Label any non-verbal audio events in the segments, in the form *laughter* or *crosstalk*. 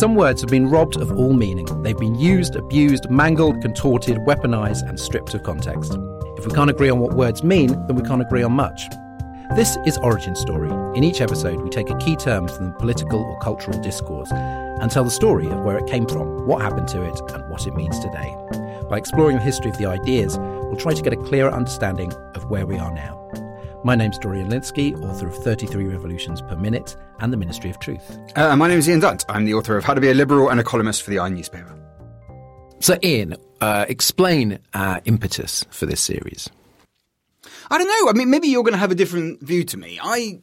Some words have been robbed of all meaning. They've been used, abused, mangled, contorted, weaponized, and stripped of context. If we can't agree on what words mean, then we can't agree on much. This is Origin Story. In each episode, we take a key term from the political or cultural discourse and tell the story of where it came from, what happened to it, and what it means today. By exploring the history of the ideas, we'll try to get a clearer understanding of where we are now. My name's Dorian Lynskey, author of 33 Revolutions Per Minute and The Ministry of Truth. Uh, my name is Ian Dunt. I'm the author of How to Be a Liberal and a columnist for the i newspaper. So, Ian, uh, explain our impetus for this series. I don't know. I mean, maybe you're going to have a different view to me. I,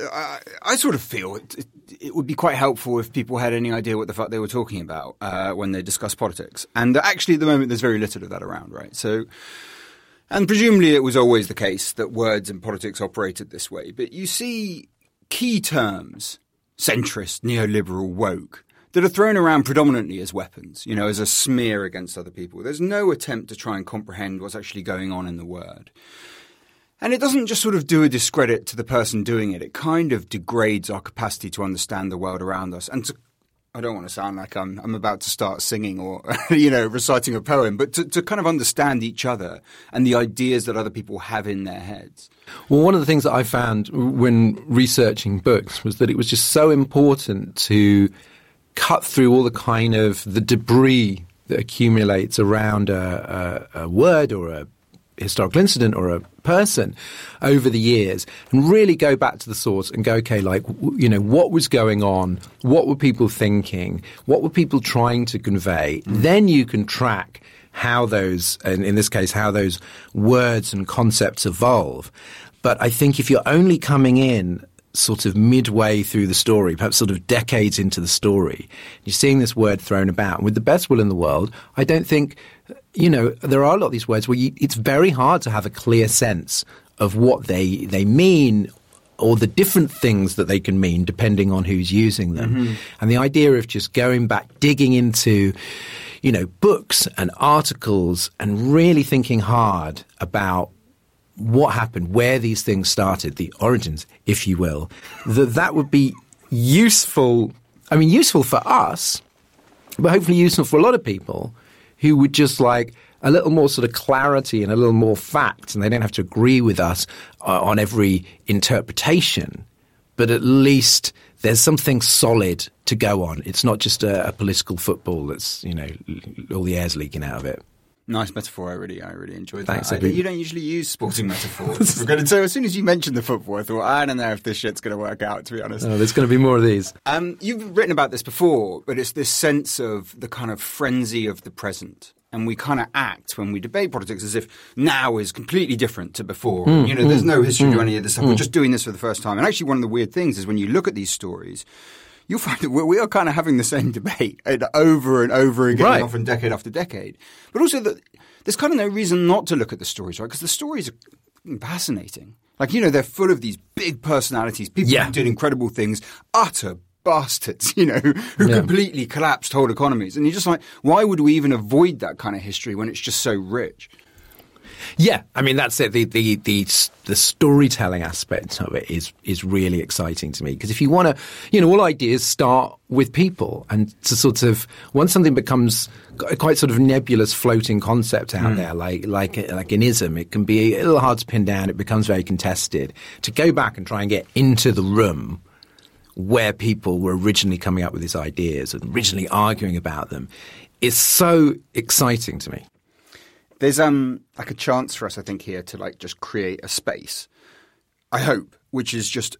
I, I sort of feel it, it, would be quite helpful if people had any idea what the fuck they were talking about uh, when they discuss politics. And actually, at the moment, there's very little of that around, right? So and presumably it was always the case that words in politics operated this way. But you see key terms, centrist, neoliberal, woke, that are thrown around predominantly as weapons, you know, as a smear against other people. There's no attempt to try and comprehend what's actually going on in the word. And it doesn't just sort of do a discredit to the person doing it. It kind of degrades our capacity to understand the world around us and to I don't want to sound like I'm I'm about to start singing or *laughs* you know reciting a poem, but to, to kind of understand each other and the ideas that other people have in their heads. Well, one of the things that I found when researching books was that it was just so important to cut through all the kind of the debris that accumulates around a, a, a word or a historical incident or a person over the years and really go back to the source and go, okay, like, you know, what was going on? What were people thinking? What were people trying to convey? Mm. Then you can track how those, and in this case, how those words and concepts evolve. But I think if you're only coming in sort of midway through the story, perhaps sort of decades into the story, you're seeing this word thrown about. And with the best will in the world, I don't think you know, there are a lot of these words where you, it's very hard to have a clear sense of what they they mean or the different things that they can mean depending on who's using them. Mm-hmm. And the idea of just going back, digging into, you know, books and articles and really thinking hard about what happened, where these things started, the origins, if you will, that that would be useful. I mean, useful for us, but hopefully useful for a lot of people who would just like a little more sort of clarity and a little more fact, and they don't have to agree with us uh, on every interpretation, but at least there's something solid to go on. It's not just a, a political football that's you know all the air's leaking out of it. Nice metaphor. I really, I really enjoyed Thanks, that. I, you don't usually use sporting *laughs* metaphors. so as soon as you mentioned the football, I thought I don't know if this shit's going to work out. To be honest, oh, there's going to be more of these. Um, you've written about this before, but it's this sense of the kind of frenzy of the present and we kind of act when we debate politics as if now is completely different to before. Mm, you know, mm, there's no history mm, to any of this stuff. We're mm. just doing this for the first time. And actually, one of the weird things is when you look at these stories, you'll find that we are kind of having the same debate eh, over and over again, right. often decade after decade. But also that there's kind of no reason not to look at the stories, right? Because the stories are fascinating. Like, you know, they're full of these big personalities, people yeah. who did incredible things, utter bastards, *laughs* you know, who yeah. completely collapsed whole economies. And you're just like, why would we even avoid that kind of history when it's just so rich? Yeah, I mean that's it. The the the, the storytelling aspect of it is is really exciting to me because if you want to, you know, all ideas start with people, and to sort of once something becomes a quite sort of nebulous floating concept out mm. there, like like like an ism, it can be a little hard to pin down. It becomes very contested. To go back and try and get into the room where people were originally coming up with these ideas and originally arguing about them is so exciting to me. There's um like a chance for us, I think, here to like just create a space. I hope, which is just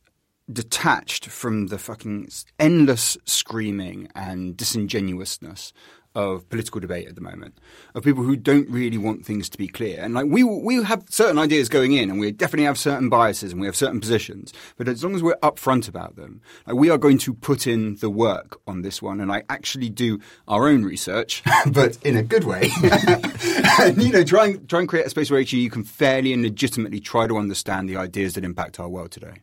detached from the fucking endless screaming and disingenuousness of political debate at the moment, of people who don't really want things to be clear. And like we we have certain ideas going in, and we definitely have certain biases, and we have certain positions. But as long as we're upfront about them, like we are going to put in the work on this one, and I actually do our own research, *laughs* but in a good way. and *laughs* you know, try and try and create a space where actually you can fairly and legitimately try to understand the ideas that impact our world today.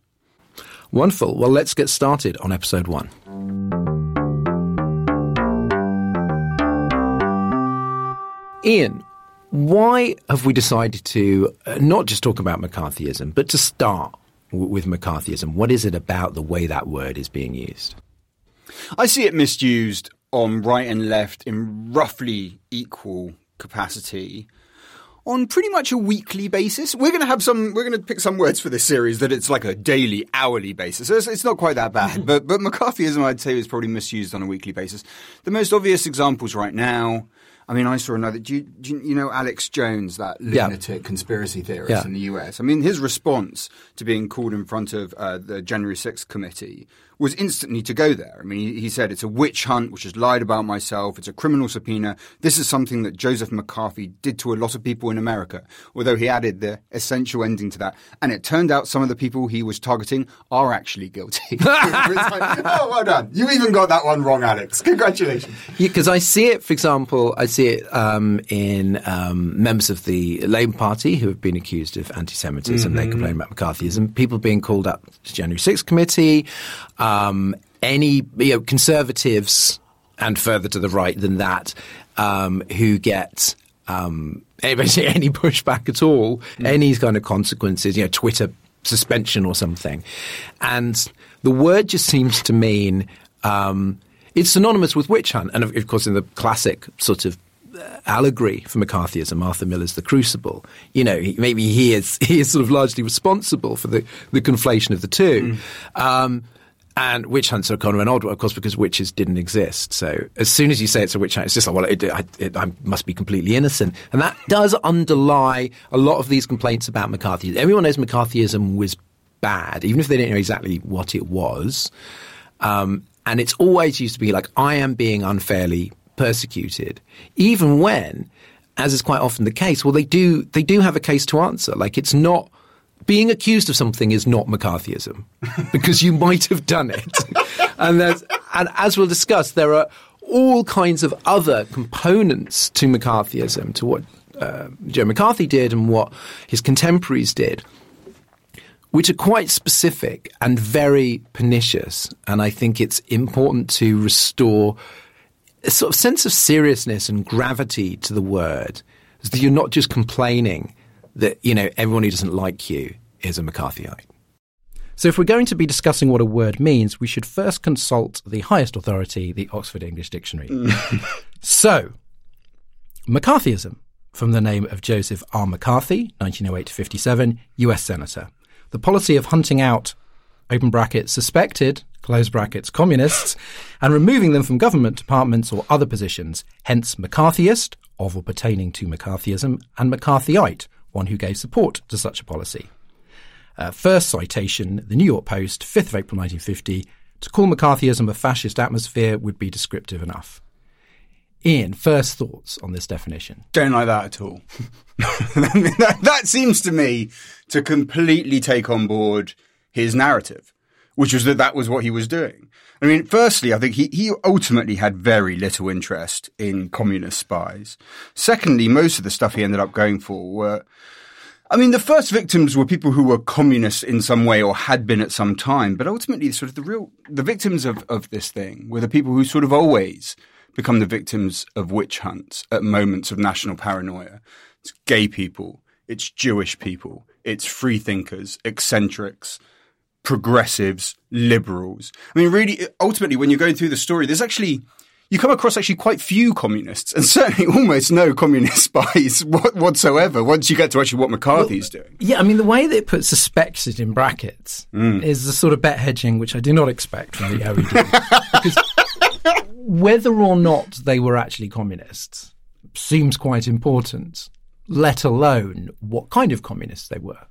Wonderful. Well, let's get started on episode one. Ian, why have we decided to uh, not just talk about McCarthyism, but to start w- with McCarthyism? What is it about the way that word is being used? I see it misused on right and left in roughly equal capacity on pretty much a weekly basis. We're going to have some. We're going to pick some words for this series that it's like a daily, hourly basis. So it's, it's not quite that bad. *laughs* but but McCarthyism, I'd say, is probably misused on a weekly basis. The most obvious examples right now. I mean, I saw another. Do you, do you, you know Alex Jones, that lunatic yeah. conspiracy theorist yeah. in the US? I mean, his response to being called in front of uh, the January 6th committee was instantly to go there. I mean, he, said it's a witch hunt, which has lied about myself. It's a criminal subpoena. This is something that Joseph McCarthy did to a lot of people in America, although he added the essential ending to that. And it turned out some of the people he was targeting are actually guilty. *laughs* like, oh, well done. You even got that one wrong, Alex. Congratulations. Yeah, because I see it, for example, I see it um, in um, members of the Labour Party who have been accused of anti-Semitism. Mm-hmm. They complain about McCarthyism. People being called up to January 6th committee um, any you know, conservatives and further to the right than that um, who get um, basically *laughs* any pushback at all, mm. any kind of consequences, you know, Twitter suspension or something. And the word just seems to mean um, it's synonymous with witch hunt. And of, course, in the classic sort of uh, allegory for McCarthyism, Arthur Miller's The Crucible. You know, he, maybe he is *laughs* he is sort of largely responsible for the, the conflation of the two. Mm. Um, and witch hunts are kind of an odd one, of course, because witches didn't exist. So as soon as you say it's a witch hunt, it's just like, well, it, it, it, I must be completely innocent. And that does underlie a lot of these complaints about McCarthy. Everyone knows McCarthyism was bad, even if they didn't know exactly what it was. Um, and it's always used to be like, I am being unfairly persecuted, even when, as is quite often the case, well, they do, they do have a case to answer. Like it's not, being accused of something is not McCarthyism *laughs* because you might have done it. *laughs* and, and as we'll discuss, there are all kinds of other components to McCarthyism, to what uh, Joe McCarthy did and what his contemporaries did, which are quite specific and very pernicious. And I think it's important to restore a sort of sense of seriousness and gravity to the word, so that you're not just complaining that, you know, everyone who doesn't like you is a McCarthyite. So, if we're going to be discussing what a word means, we should first consult the highest authority, the Oxford English Dictionary. Mm. *laughs* so, McCarthyism, from the name of Joseph R. McCarthy, 1908 to 57, US Senator. The policy of hunting out, open brackets, suspected, close brackets, communists, *laughs* and removing them from government departments or other positions, hence McCarthyist, of or pertaining to McCarthyism, and McCarthyite, one who gave support to such a policy. Uh, first citation, the New York Post, 5th of April 1950. To call McCarthyism a fascist atmosphere would be descriptive enough. Ian, first thoughts on this definition? Don't like that at all. *laughs* that, that seems to me to completely take on board his narrative, which was that that was what he was doing. I mean, firstly, I think he, he ultimately had very little interest in communist spies. Secondly, most of the stuff he ended up going for were I mean, the first victims were people who were communists in some way or had been at some time, but ultimately, sort of the real, the victims of, of this thing were the people who sort of always become the victims of witch hunts at moments of national paranoia. It's gay people, it's Jewish people, it's free thinkers, eccentrics, progressives, liberals. I mean, really, ultimately, when you're going through the story, there's actually, you come across actually quite few communists and *laughs* certainly almost no communist *laughs* spies whatsoever once you get to actually what McCarthy's well, doing. Yeah, I mean, the way they put suspected in brackets mm. is the sort of bet hedging which I do not expect from the *laughs* OED. because whether or not they were actually communists seems quite important, let alone what kind of communists they were.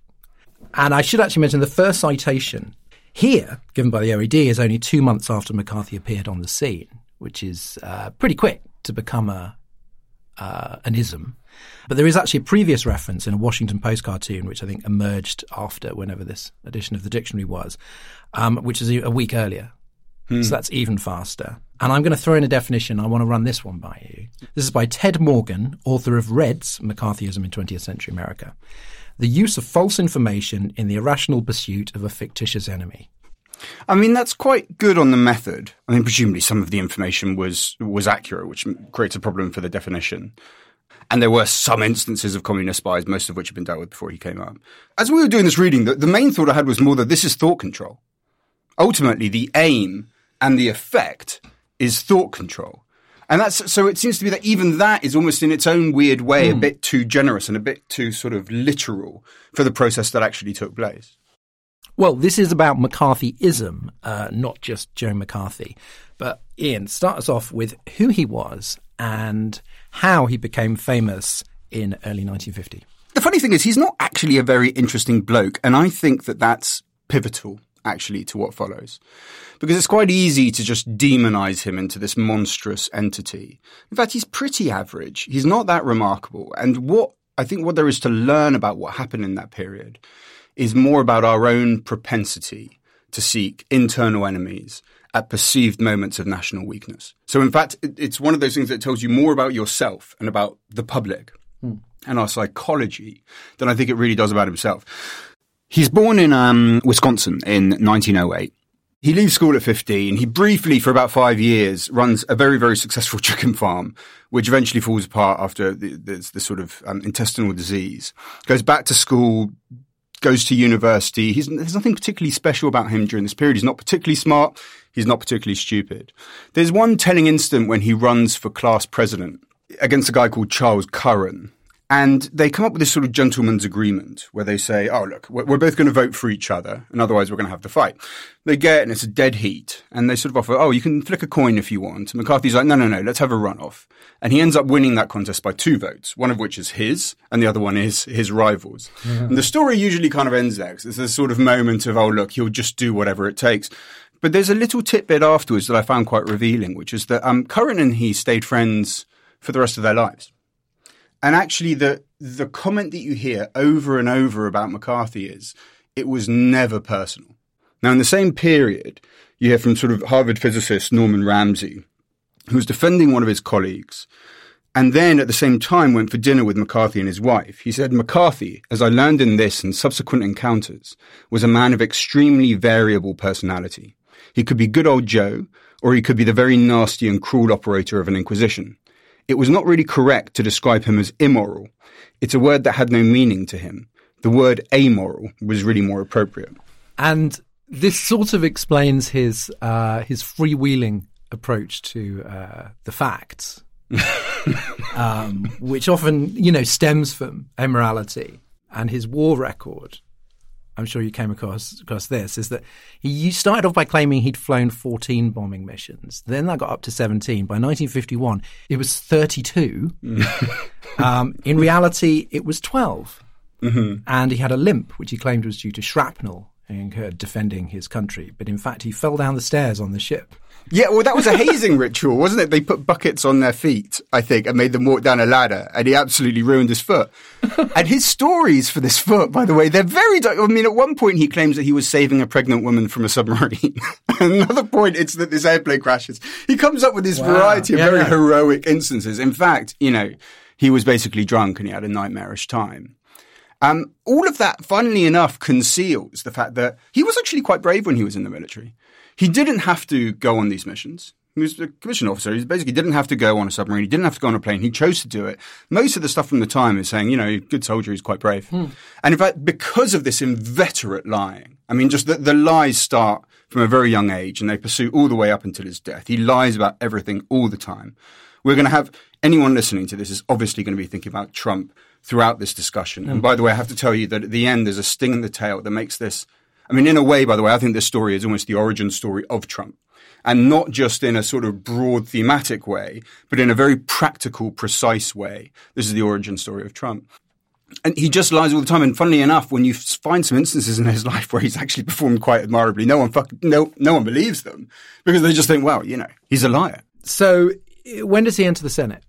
And I should actually mention the first citation here, given by the OED, is only two months after McCarthy appeared on the scene which is uh, pretty quick. to become a uh, an ism. But there is actually a previous reference in a Washington Post cartoon, which I think emerged after whenever this edition of the dictionary was, um, which is a week earlier. So that's even faster. And I'm going to throw in a definition. I want to run this one by you. This is by Ted Morgan, author of Reds, McCarthyism in 20th Century America. The use of false information in the irrational pursuit of a fictitious enemy. I mean, that's quite good on the method. I mean, presumably some of the information was was accurate, which creates a problem for the definition. And there were some instances of communist spies, most of which had been dealt with before he came up. As we were doing this reading, the, the main thought I had was more that this is thought control. Ultimately, the aim and the effect is thought control. And that's so it seems to be that even that is almost in its own weird way a bit too generous and a bit too sort of literal for the process that actually took place. Well, this is about McCarthyism, uh, not just Joe McCarthy. But Ian, start us off with who he was and how he became famous in early 1950. The funny thing is, he's not actually a very interesting bloke, and I think that that's pivotal actually to what follows. Because it's quite easy to just demonize him into this monstrous entity. In fact, he's pretty average. He's not that remarkable. And what I think what there is to learn about what happened in that period is more about our own propensity to seek internal enemies at perceived moments of national weakness. So in fact, it's one of those things that tells you more about yourself and about the public hmm. and our psychology than I think it really does about himself. He's born in um, Wisconsin in 1908. He leaves school at 15. He briefly, for about five years, runs a very, very successful *laughs* chicken farm, which eventually falls apart after the, the, the sort of um, intestinal disease. Goes back to school, goes to university. He's, there's nothing particularly special about him during this period. He's not particularly smart. He's not particularly stupid. There's one telling instant when he runs for class president against a guy called Charles Curran. And they come up with this sort of gentleman's agreement where they say, oh, look, we're both going to vote for each other, and otherwise we're going to have to fight. They get, and it's a dead heat, and they sort of offer, oh, you can flick a coin if you want. And McCarthy's like, no, no, no, let's have a runoff. And he ends up winning that contest by two votes, one of which is his, and the other one is his rivals. And the story usually kind of ends there, because there's this sort of moment of, oh, look, he'll just do whatever it takes. But there's a little tidbit afterwards that I found quite revealing, which is that um, Curran and he stayed friends for the rest of their lives. And actually, the the comment that you hear over and over about McCarthy is it was never personal. Now, in the same period, you hear from sort of Harvard physicist Norman Ramsey, who was defending one of his colleagues, and then at the same time went for dinner with McCarthy and his wife. He said, McCarthy, as I learned in this and subsequent encounters, was a man of extremely variable personality. He could be good old Joe, or he could be the very nasty and cruel operator of an inquisition. It was not really correct to describe him as immoral. It's a word that had no meaning to him. The word amoral was really more appropriate. And this sort of explains his uh, his freewheeling approach to uh, the facts, *laughs* um, which often you know stems from immorality and his war record. I'm sure you came across across this is that he started off by claiming he'd flown 14 bombing missions. Then that got up to 17. By 1951, it was 32. *laughs* um, in reality, it was 12. Mm-hmm. And he had a limp, which he claimed was due to shrapnel incurred defending his country. But in fact, he fell down the stairs on the ship. Yeah, well, that was a hazing *laughs* ritual, wasn't it? They put buckets on their feet, I think, and made them walk down a ladder, and he absolutely ruined his foot. *laughs* and his stories for this foot, by the way, they're very. I mean, at one point he claims that he was saving a pregnant woman from a submarine. *laughs* Another point, it's that this airplane crashes. He comes up with this Wow. variety of Yeah, very yeah. heroic instances. In fact, you know, he was basically drunk and he had a nightmarish time. Um, all of that, funnily enough, conceals the fact that he was actually quite brave when he was in the military. He didn't have to go on these missions. He was a commissioned officer. He basically didn't have to go on a submarine. He didn't have to go on a plane. He chose to do it. Most of the stuff from the time is saying, you know, good soldier, he's quite brave. Hmm. And in fact, because of this inveterate lying, I mean, just the, the lies start from a very young age and they pursue all the way up until his death. He lies about everything all the time. We're going to have anyone listening to this is obviously going to be thinking about Trump throughout this discussion. And hmm. by the way, I have to tell you that at the end, there's a sting in the tail that makes this. I mean, in a way, by the way, I think this story is almost the origin story of Trump. And not just in a sort of broad thematic way, but in a very practical, precise way. This is the origin story of Trump. And he just lies all the time. And funnily enough, when you find some instances in his *laughs* life where he's actually performed quite admirably, no one fuck, no, no one believes them because they just think, well, you know, he's a liar. So eh, when does he enter the Senate?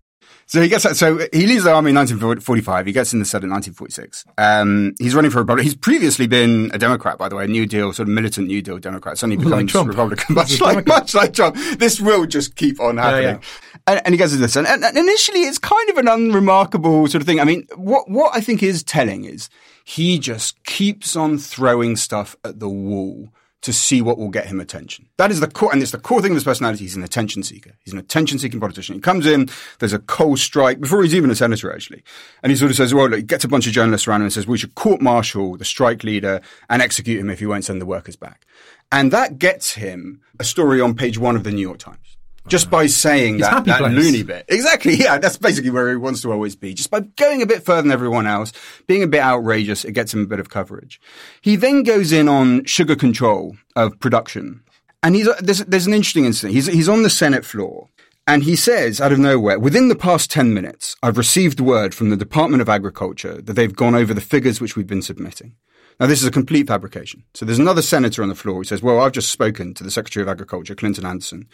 So he gets that so he leaves the army in 1945. He gets in the Senate in 1946. Um, he's running for a Republican. He's previously been a Democrat, by the way, a New Deal sort of militant New Deal Democrat. Suddenly becomes like Republican, *laughs* much like much like Trump. This will just keep on happening. Yeah, yeah. And, and, he gets into Senate. And, and initially, it's kind of an unremarkable sort of thing. I mean, what what I think is telling is he just keeps on throwing stuff at the wall to see what will get him attention. That is the core, and it's the core thing of his personality. He's an attention seeker. He's an attention seeking politician. He comes in, there's a coal strike before he's even a senator, actually. And he sort of says, well, look, he gets a bunch of journalists around him and says, we should court martial the strike leader and execute him if he won't send the workers back. And that gets him a story on page one of the New York Times just by saying He's that, that loony bit. Exactly. Yeah. That's basically where he wants to always be. Just by going a bit further than everyone else, being a bit outrageous, it gets him a bit of coverage. He then goes in on sugar control of production. And he's, uh, there's, there's an interesting incident. He's, he's on the Senate floor and he says out of nowhere, within the past 10 minutes, I've received word from the Department of Agriculture that they've gone over the figures which we've been submitting. Now, this is a complete fabrication. So there's another senator on the floor who says, well, I've just spoken to the Secretary of Agriculture, Clinton Anderson,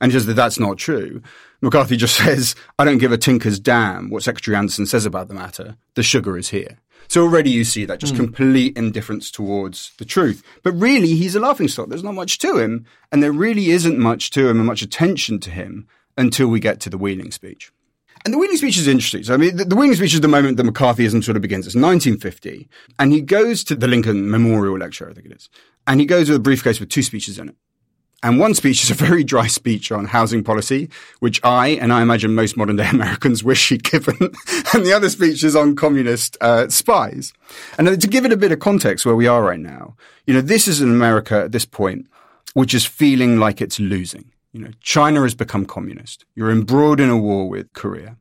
and he says that that's not true. McCarthy just *laughs* says, I don't give a tinker's damn what Secretary Anderson says about the matter. The sugar is here. So already you see that just mm. complete indifference towards the truth. But really, he's a laughingstock. There's not much to him, and there really isn't much to him and much attention to him until we get to the Wheeling speech. And the Wheeling speech is interesting. So, I mean, the, the speech is the moment that McCarthyism sort of begins. It's 1950. And he goes to the Lincoln Memorial Lecture, I think it is. And he goes with a briefcase with two speeches in it. And one speech is a very dry speech on housing policy, which I, and I imagine most modern day *laughs* Americans wish he'd given. *laughs* and the other speech is on communist uh, spies. And to give it a bit of context where we are right now, you know, this is an America at this point, which is feeling like it's losing. You know, China has become communist. You're embroiled in a war with Korea.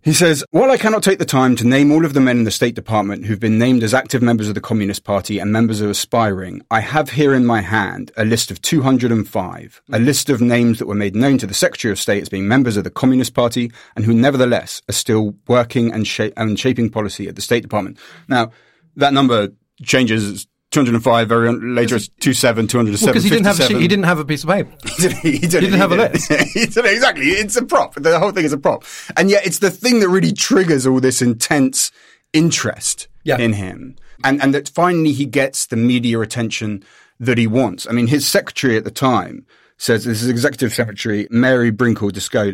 He says, while I cannot take the time to name all of the men in the State Department who've been named as active members of the Communist Party and members of Aspiring, I have here in my hand a list of 205, a list of names that were made known to the Secretary of State as being members of the Communist Party and who nevertheless are still working and, and shaping policy at the State Department. Now, that number changes 205 very later it's 27 207 because he didn't have a sheet, he didn't have a piece of paper. *laughs* He didn't, he didn't, he didn't have a list. *laughs* Exactly. It's a prop. The whole thing is a prop. And yet it's the thing that really triggers all this intense interest yeah. in him. And and that finally he gets the media attention that he wants. I mean his secretary at the time says this is executive secretary Mary Brinkley Driscoll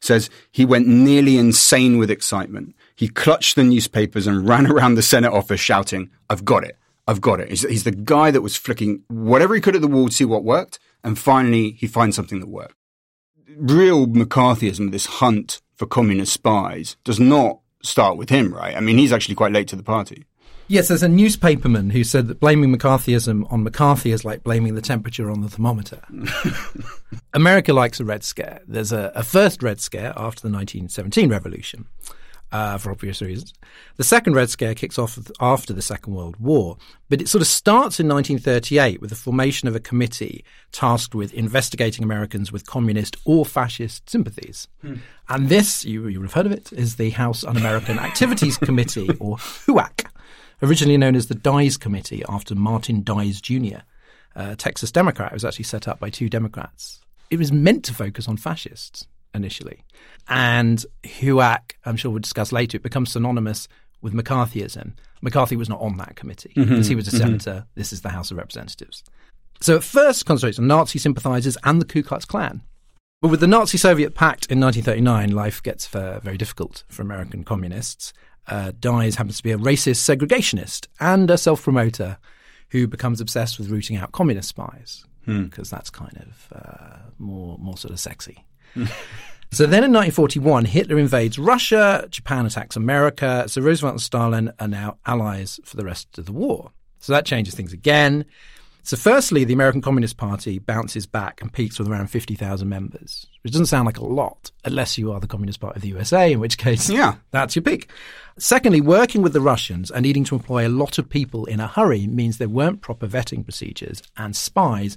says he went nearly insane with excitement. He clutched the newspapers and *laughs* ran around the Senate office shouting, "I've got it! I've got it. He's, he's the guy that was flicking whatever he could at the wall to see what worked, and finally he finds something that worked. Real McCarthyism, this hunt for communist spies, does not start with him, right? I mean, he's actually quite late to the party. Yes, there's a newspaperman who said that blaming McCarthyism on McCarthy is like blaming the temperature on the thermometer. *laughs* America likes a Red Scare. There's a, a first Red Scare after the 1917 revolution uh, for obvious reasons. The Second Red Scare kicks off after the Second World War, but it sort of starts in 1938 with the formation of a committee tasked with investigating Americans with communist or fascist sympathies. Hmm. And this, you, you would have heard of it, is the House Un American *laughs* Activities Committee, or HUAC, originally known as the Dies Committee after Martin Dies Jr., a Texas Democrat. It was actually set up by two Democrats. It was meant to focus on fascists initially. And HUAC, I'm sure we'll discuss later, it becomes synonymous with McCarthyism. McCarthy was not on that committee mm-hmm. because he was a mm-hmm. senator. Mm-hmm. This is the House of Representatives. So at first concentrates on Nazi sympathizers and the Ku Klux Klan. But with the Nazi Soviet pact in 1939, life gets very difficult for American communists. Uh, Dies happens to be a racist segregationist and a self promoter who becomes obsessed with rooting out communist spies because hmm. that's kind of uh, more more sort of sexy. *laughs* So then in 1941, Hitler invades Russia, Japan attacks America, so Roosevelt and Stalin are now allies for the rest of the war. So that changes things again. So firstly, the American Communist Party bounces back and peaks with around 50,000 members, which doesn't sound like a lot unless you are the Communist Party of the USA, in which case yeah. that's your peak. Secondly, working with the Russians and needing to employ a lot of people in a hurry means there weren't proper vetting procedures and spies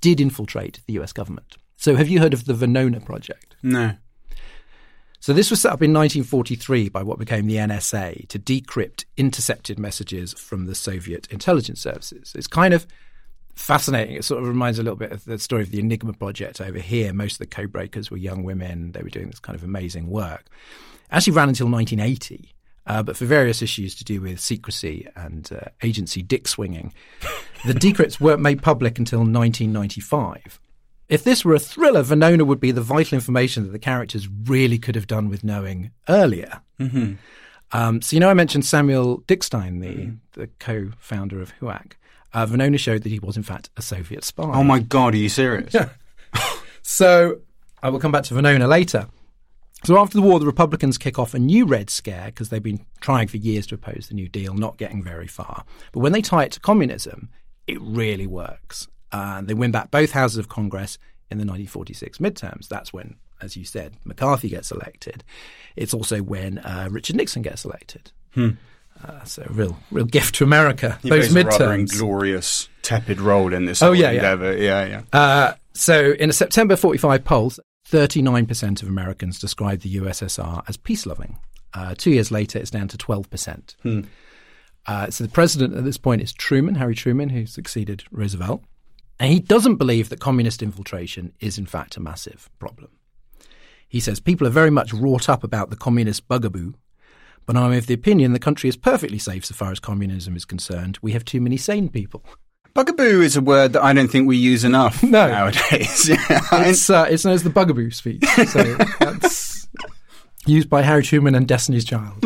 did infiltrate the US government. So, have you heard of the Venona project? No. So, this was set up in 1943 by what became the NSA to decrypt intercepted messages from the Soviet intelligence services. It's kind of fascinating. It sort of reminds a little bit of the story of the Enigma project over here. Most of the code breakers were young women. They were doing this kind of amazing work. Actually ran until 1980. Uh, but for various issues to do with secrecy and uh, agency dick swinging, the *laughs* decrypts weren't made public until 1995. If this were a thriller, Venona would be the vital information that the characters really could have done with knowing earlier. Mm-hmm. Um, so, you know, I mentioned Samuel Dickstein, the, mm. the co founder of HUAC. Uh, Venona showed that he was, in fact, a Soviet spy. Oh, my God, are you serious? Yeah. so, I will come back to Venona later. So after the war, the Republicans kick off a new Red Scare because they've been trying for years to oppose the New Deal, not getting very far. But when they tie it to communism, it really works. Uh, they win back both houses of Congress in the 1946 midterms. That's when, as you said, McCarthy gets elected. It's also when uh, Richard Nixon gets elected. Hmm. Uh, so real, real gift to America. He those midterms. A rather inglorious, tepid role in this. Oh yeah, endeavor. yeah, yeah. yeah. Uh, so in a September 45 polls, 39% of Americans describe the USSR as peace loving. Uh, two years later, it's down to 12%. Hmm. Uh, so the president at this point is Truman, Harry Truman, who succeeded Roosevelt. And he doesn't believe that communist infiltration is, in fact, a massive problem. He says people are very much wrought up about the communist bugaboo, but I'm of the opinion the country is perfectly safe so far as communism is concerned. We have too many sane people. Bugaboo is a word that I don't think we use enough *laughs* no. nowadays. *laughs* it's, uh, it's known as the Bugaboo speech. So *laughs* that's used by Harry Truman and Destiny's Child.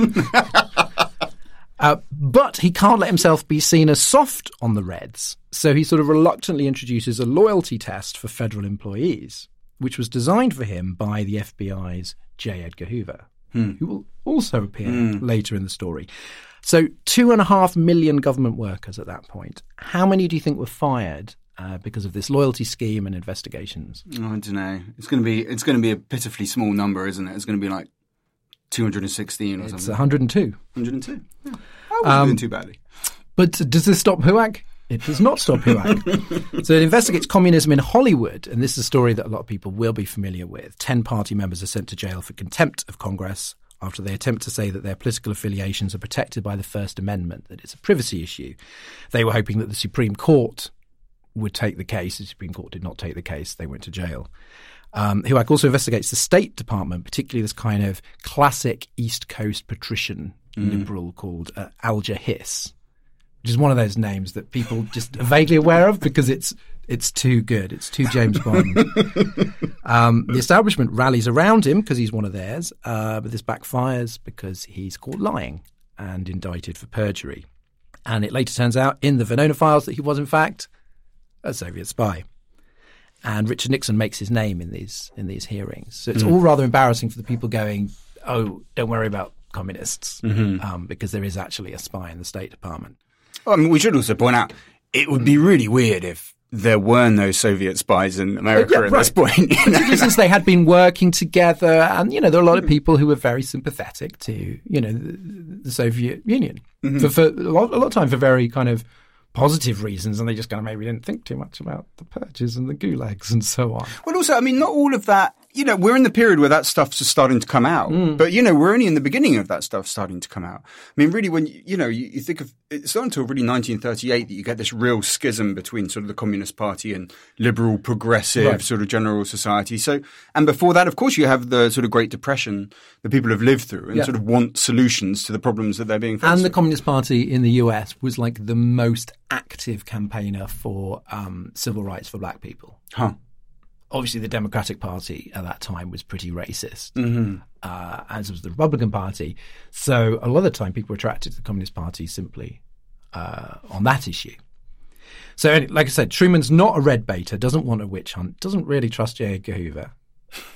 Uh, but he can't let himself be seen as soft on the Reds, so he sort of reluctantly introduces a loyalty test for federal employees, which was designed for him by the FBI's J. Edgar Hoover, hmm. who will also appear hmm. later in the story. So, two and a half million government workers at that point. How many do you think were fired uh, because of this loyalty scheme and investigations? Oh, I don't know. It's going to be it's going to be a pitifully small number, isn't it? It's going to be like 216 or it's something. 102. 102. Yeah. I wasn't um, doing too badly. But does this stop HUAC? It does not stop HUAC. *laughs* so it investigates communism in Hollywood, and this is a story that a lot of people will be familiar with. Ten party members are sent to jail for contempt of Congress after they attempt to say that their political affiliations are protected by the First Amendment, that it's a privacy issue. They were hoping that the Supreme Court would take the case. The Supreme Court did not take the case. They went to jail. Um, HUAC also investigates the State Department, particularly this kind of classic East Coast patrician mm. liberal called uh, Alger Hiss, which is one of those names that people just are vaguely aware of because it's it's too good. It's too James Bond. *laughs* um, the establishment rallies around him because he's one of theirs, uh, but this backfires because he's caught lying and indicted for perjury. And it later turns out in the Venona files that he was, in fact, a Soviet spy. And Richard Nixon makes his name in these in these hearings. So it's mm. all rather embarrassing for the people going, "Oh, don't worry about communists," mm-hmm. um, because there is actually a spy in the State Department. Well, I mean, we should also point out it would be really weird if there were no Soviet spies in America yeah, at right. this point. You know? Since they had been working together, and you know, there are a lot of people who were very sympathetic to you know the, the Soviet Union mm-hmm. for, for a, lot, a lot of time for very kind of positive reasons, and they just kind of maybe didn't think too much about the purges and the gulags and so on. Well, also, I mean, not all of that you know, we're in the period where that stuff's just starting to come out. Mm. But, you know, we're only in the beginning of that stuff starting to come out. I mean, really, when, you, you know, you, you, think of, it's not until really 1938 that you get this real schism between sort of the Communist Party and liberal, progressive right. sort of general society. So, and before that, of course, you have the sort of Great Depression that people have lived through and yeah. sort of want solutions to the problems that they're being faced And the with. Communist Party in the US was like the most active campaigner for um, civil rights for black people. Huh obviously the Democratic Party at that time was pretty racist, mm-hmm. uh, as was the Republican Party. So a lot of the time, people were attracted to the Communist Party simply uh, on that issue. So, like I said, Truman's not a red baiter, doesn't want a witch hunt, doesn't really trust J. Edgar Hoover.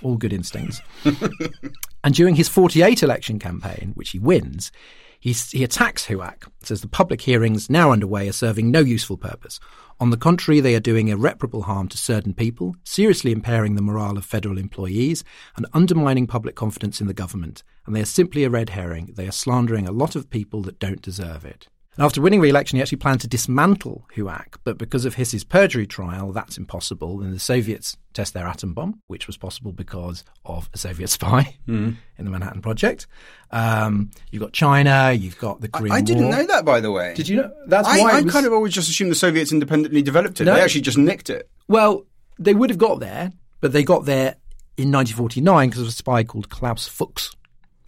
All good instincts. *laughs* and during his 48 election campaign, which he wins, he, he attacks HUAC, says the public hearings now underway are serving no useful purpose. On the contrary, they are doing irreparable harm to certain people, seriously impairing the morale of federal employees, and undermining public confidence in the government. And they are simply a red herring. They are slandering a lot of people that don't deserve it. And after winning re-election, he actually planned to dismantle HUAC, but because of Hiss's perjury trial, that's impossible. And the Soviets test their atom bomb, which was possible because of a Soviet spy mm. *laughs* in the Manhattan Project. Um, you've got China, you've got the Korean I, I didn't know that, by the way. Did you know? That's I, why I was, kind of always just assumed the Soviets independently developed it. No. They actually just nicked it. Well, they would have got there, but they got there in 1949 because of a spy called Klaus Fuchs.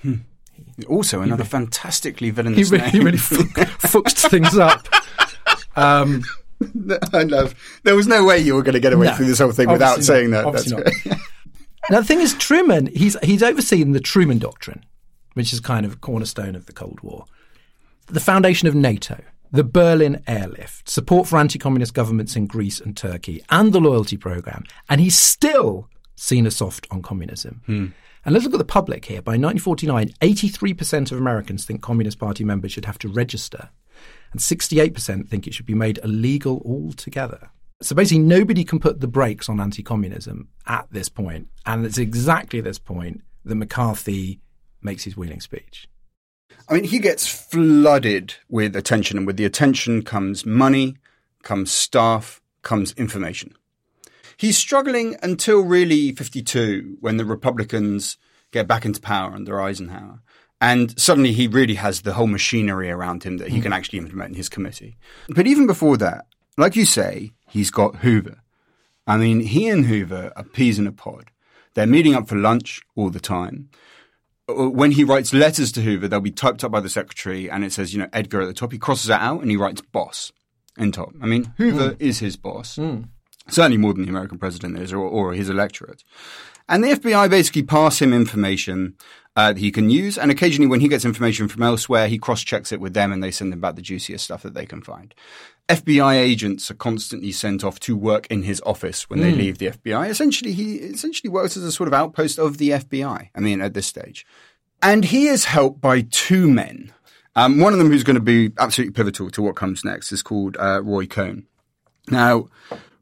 Hmm. Also, another really, fantastically villainous he name. He really fucked things up. *laughs* Um, I love. There was no way you were going to get away no, through this whole thing without saying that. That's not. *laughs* now the thing is, Truman. He's he's overseen the Truman Doctrine, which is kind of a cornerstone of the Cold War, the foundation of NATO, the Berlin airlift, support for anti-communist governments in Greece and Turkey, and the loyalty program, and he's still seen as soft on communism. Hmm. And let's look at the public here. By 1949, 83% of Americans think Communist Party members should have to register, and 68% think it should be made illegal altogether. So basically, nobody can put the brakes on anti communism at this point. And it's exactly at this point that McCarthy makes his wheeling speech. I mean, he gets flooded with attention, and with the attention comes money, comes staff, comes information. He's struggling until really 52 when the Republicans get back into power under Eisenhower. And suddenly he really has the whole machinery around him that he mm. can actually implement in his committee. But even before that, like you say, he's got Hoover. I mean, he and Hoover are peas in a pod. They're meeting up for lunch all the time. Uh, when he writes letters to Hoover, they'll be typed up by the secretary and it says, you know, Edgar at the top. He crosses that out and he writes boss in top. I mean, Hoover mm. is his boss. Mm certainly more than the American president is or, or his electorate. And the FBI basically pass him information uh, that he can use. And occasionally, when he gets information from elsewhere, he cross checks it with them and they send him back the juiciest stuff that they can find. FBI agents are constantly sent off to work in his office when they mm. leave the FBI. Essentially, he essentially works as a sort of outpost of the FBI. I mean, at this stage. And he is helped by two men. Um, one of them who's going to be absolutely pivotal to what comes next is called uh, Roy Cohn. Now,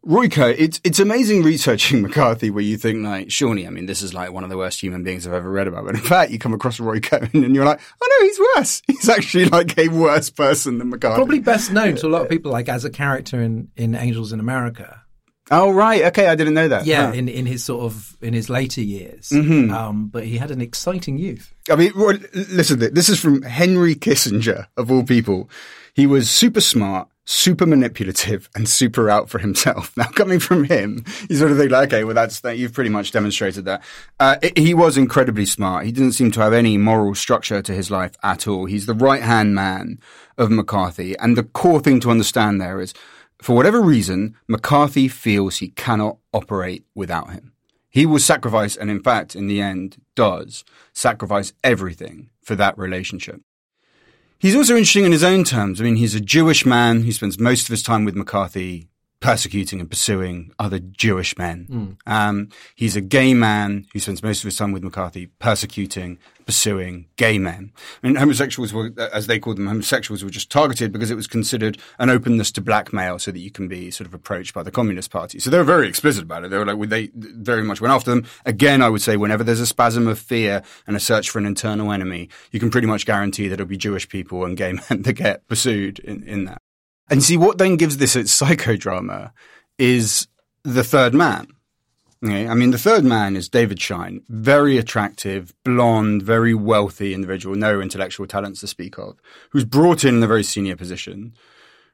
Roy Cohn, it's it's amazing researching *laughs* McCarthy where you think like, surely, I mean, this is like one of the worst human beings I've ever read about. But in fact, you come across Roy Cohn *laughs* and you're like, oh no, he's worse. *laughs* He's actually like a worse person than McCarthy. Probably best known to a lot of people like as a character in, in Angels in America. Oh right, okay, I didn't know that. Yeah, huh. in in his sort of in his later years, mm-hmm. um, but he had an exciting youth. I mean, listen, this is from Henry Kissinger of all people. He was super smart, super manipulative and super out for himself. *laughs* Now, coming from him, you sort of think, like, okay, well, that's that. You've pretty much demonstrated that. Uh, it, he was incredibly smart. He didn't seem to have any moral structure to his life at all. He's the right hand man of McCarthy. And the core thing to understand there is, for whatever reason, McCarthy feels he cannot operate without him. He will sacrifice, and in fact, in the end, does sacrifice everything for that relationship. He's also interesting in his own terms. I mean, he's a Jewish man who spends most of his time with McCarthy persecuting and pursuing other Jewish men. Mm. Um, he's a gay man who spends most of his time with McCarthy persecuting, pursuing gay men. I mean, homosexuals were, as they called them, homosexuals were just targeted because it was considered an openness to blackmail so that you can be sort of approached by the Communist Party. So they were very explicit about it. They were like, they very much went after them. Again, I would say whenever there's a spasm of fear and a search for an internal enemy, you can pretty much guarantee that it'll be Jewish people and gay *laughs* men that get pursued in, in that. And see, what then gives this its psychodrama is the third man. Okay? I mean, the third man is David Schine, very attractive, blonde, very wealthy individual, no intellectual talents to speak of, who's brought in in a very senior position.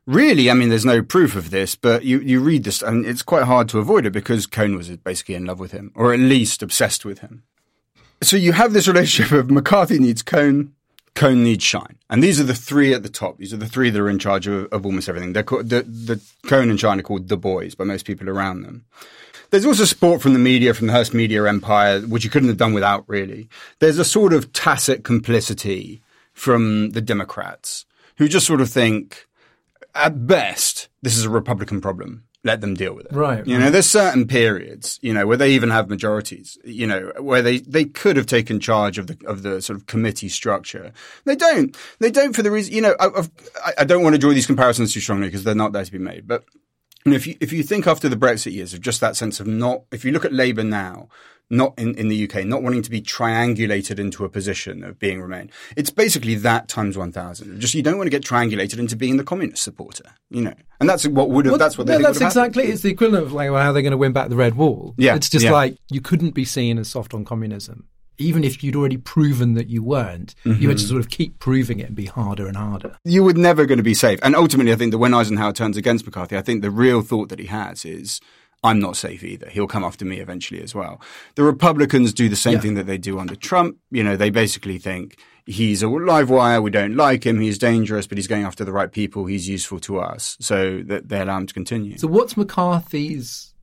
Really, I mean, there's no proof of this, but you, you read this and it's quite hard to avoid it because Cohn was basically in love with him, or at least obsessed with him. So you have this relationship of McCarthy needs Cohn, Cohn needs Schine. And these are the three at the top. These are the three that are in charge of, of almost everything. They're called, the, the Cohn and Schine are called the boys by most people around them. There's also support from the media, from the Hearst media empire, which you couldn't have done without, really. There's a sort of tacit complicity from the Democrats who just sort of think, at best, this is a Republican problem let them deal with it. Right. You know, there's certain periods, you know, where they even have majorities, you know, where they, they could have taken charge of the, of the sort of committee structure. They don't. They don't for the reason, you know, I, I don't want to draw these comparisons too strongly because they're not there to be made. But you know, if you, if you think after the Brexit years of just that sense of not, if you look at Labour now, not in, in the UK, not wanting to be triangulated into a position of being Remain. It's basically that times 1,000. Just you don't want to get triangulated into being the communist supporter, you know. And that's what would have, well, that's what they no, that's exactly, happened. it's the equivalent of like well, how they're going to win back the Red Wall. Yeah. It's just yeah. like you couldn't be seen as soft on communism. Even if you'd already proven that you weren't, mm-hmm. you had to mm-hmm. sort of keep proving it and be harder and harder. You were never going to be safe. And ultimately, I think that when Eisenhower turns against McCarthy, I think the real thought that he has is I'm not safe either. He'll come after me eventually as well. The Republicans do the same yeah. thing that they do under Trump. You know, they basically think he's a live wire. We don't like him. He's dangerous, but he's going after the right people. He's useful to us. So that they allow him to continue. So what's McCarthy's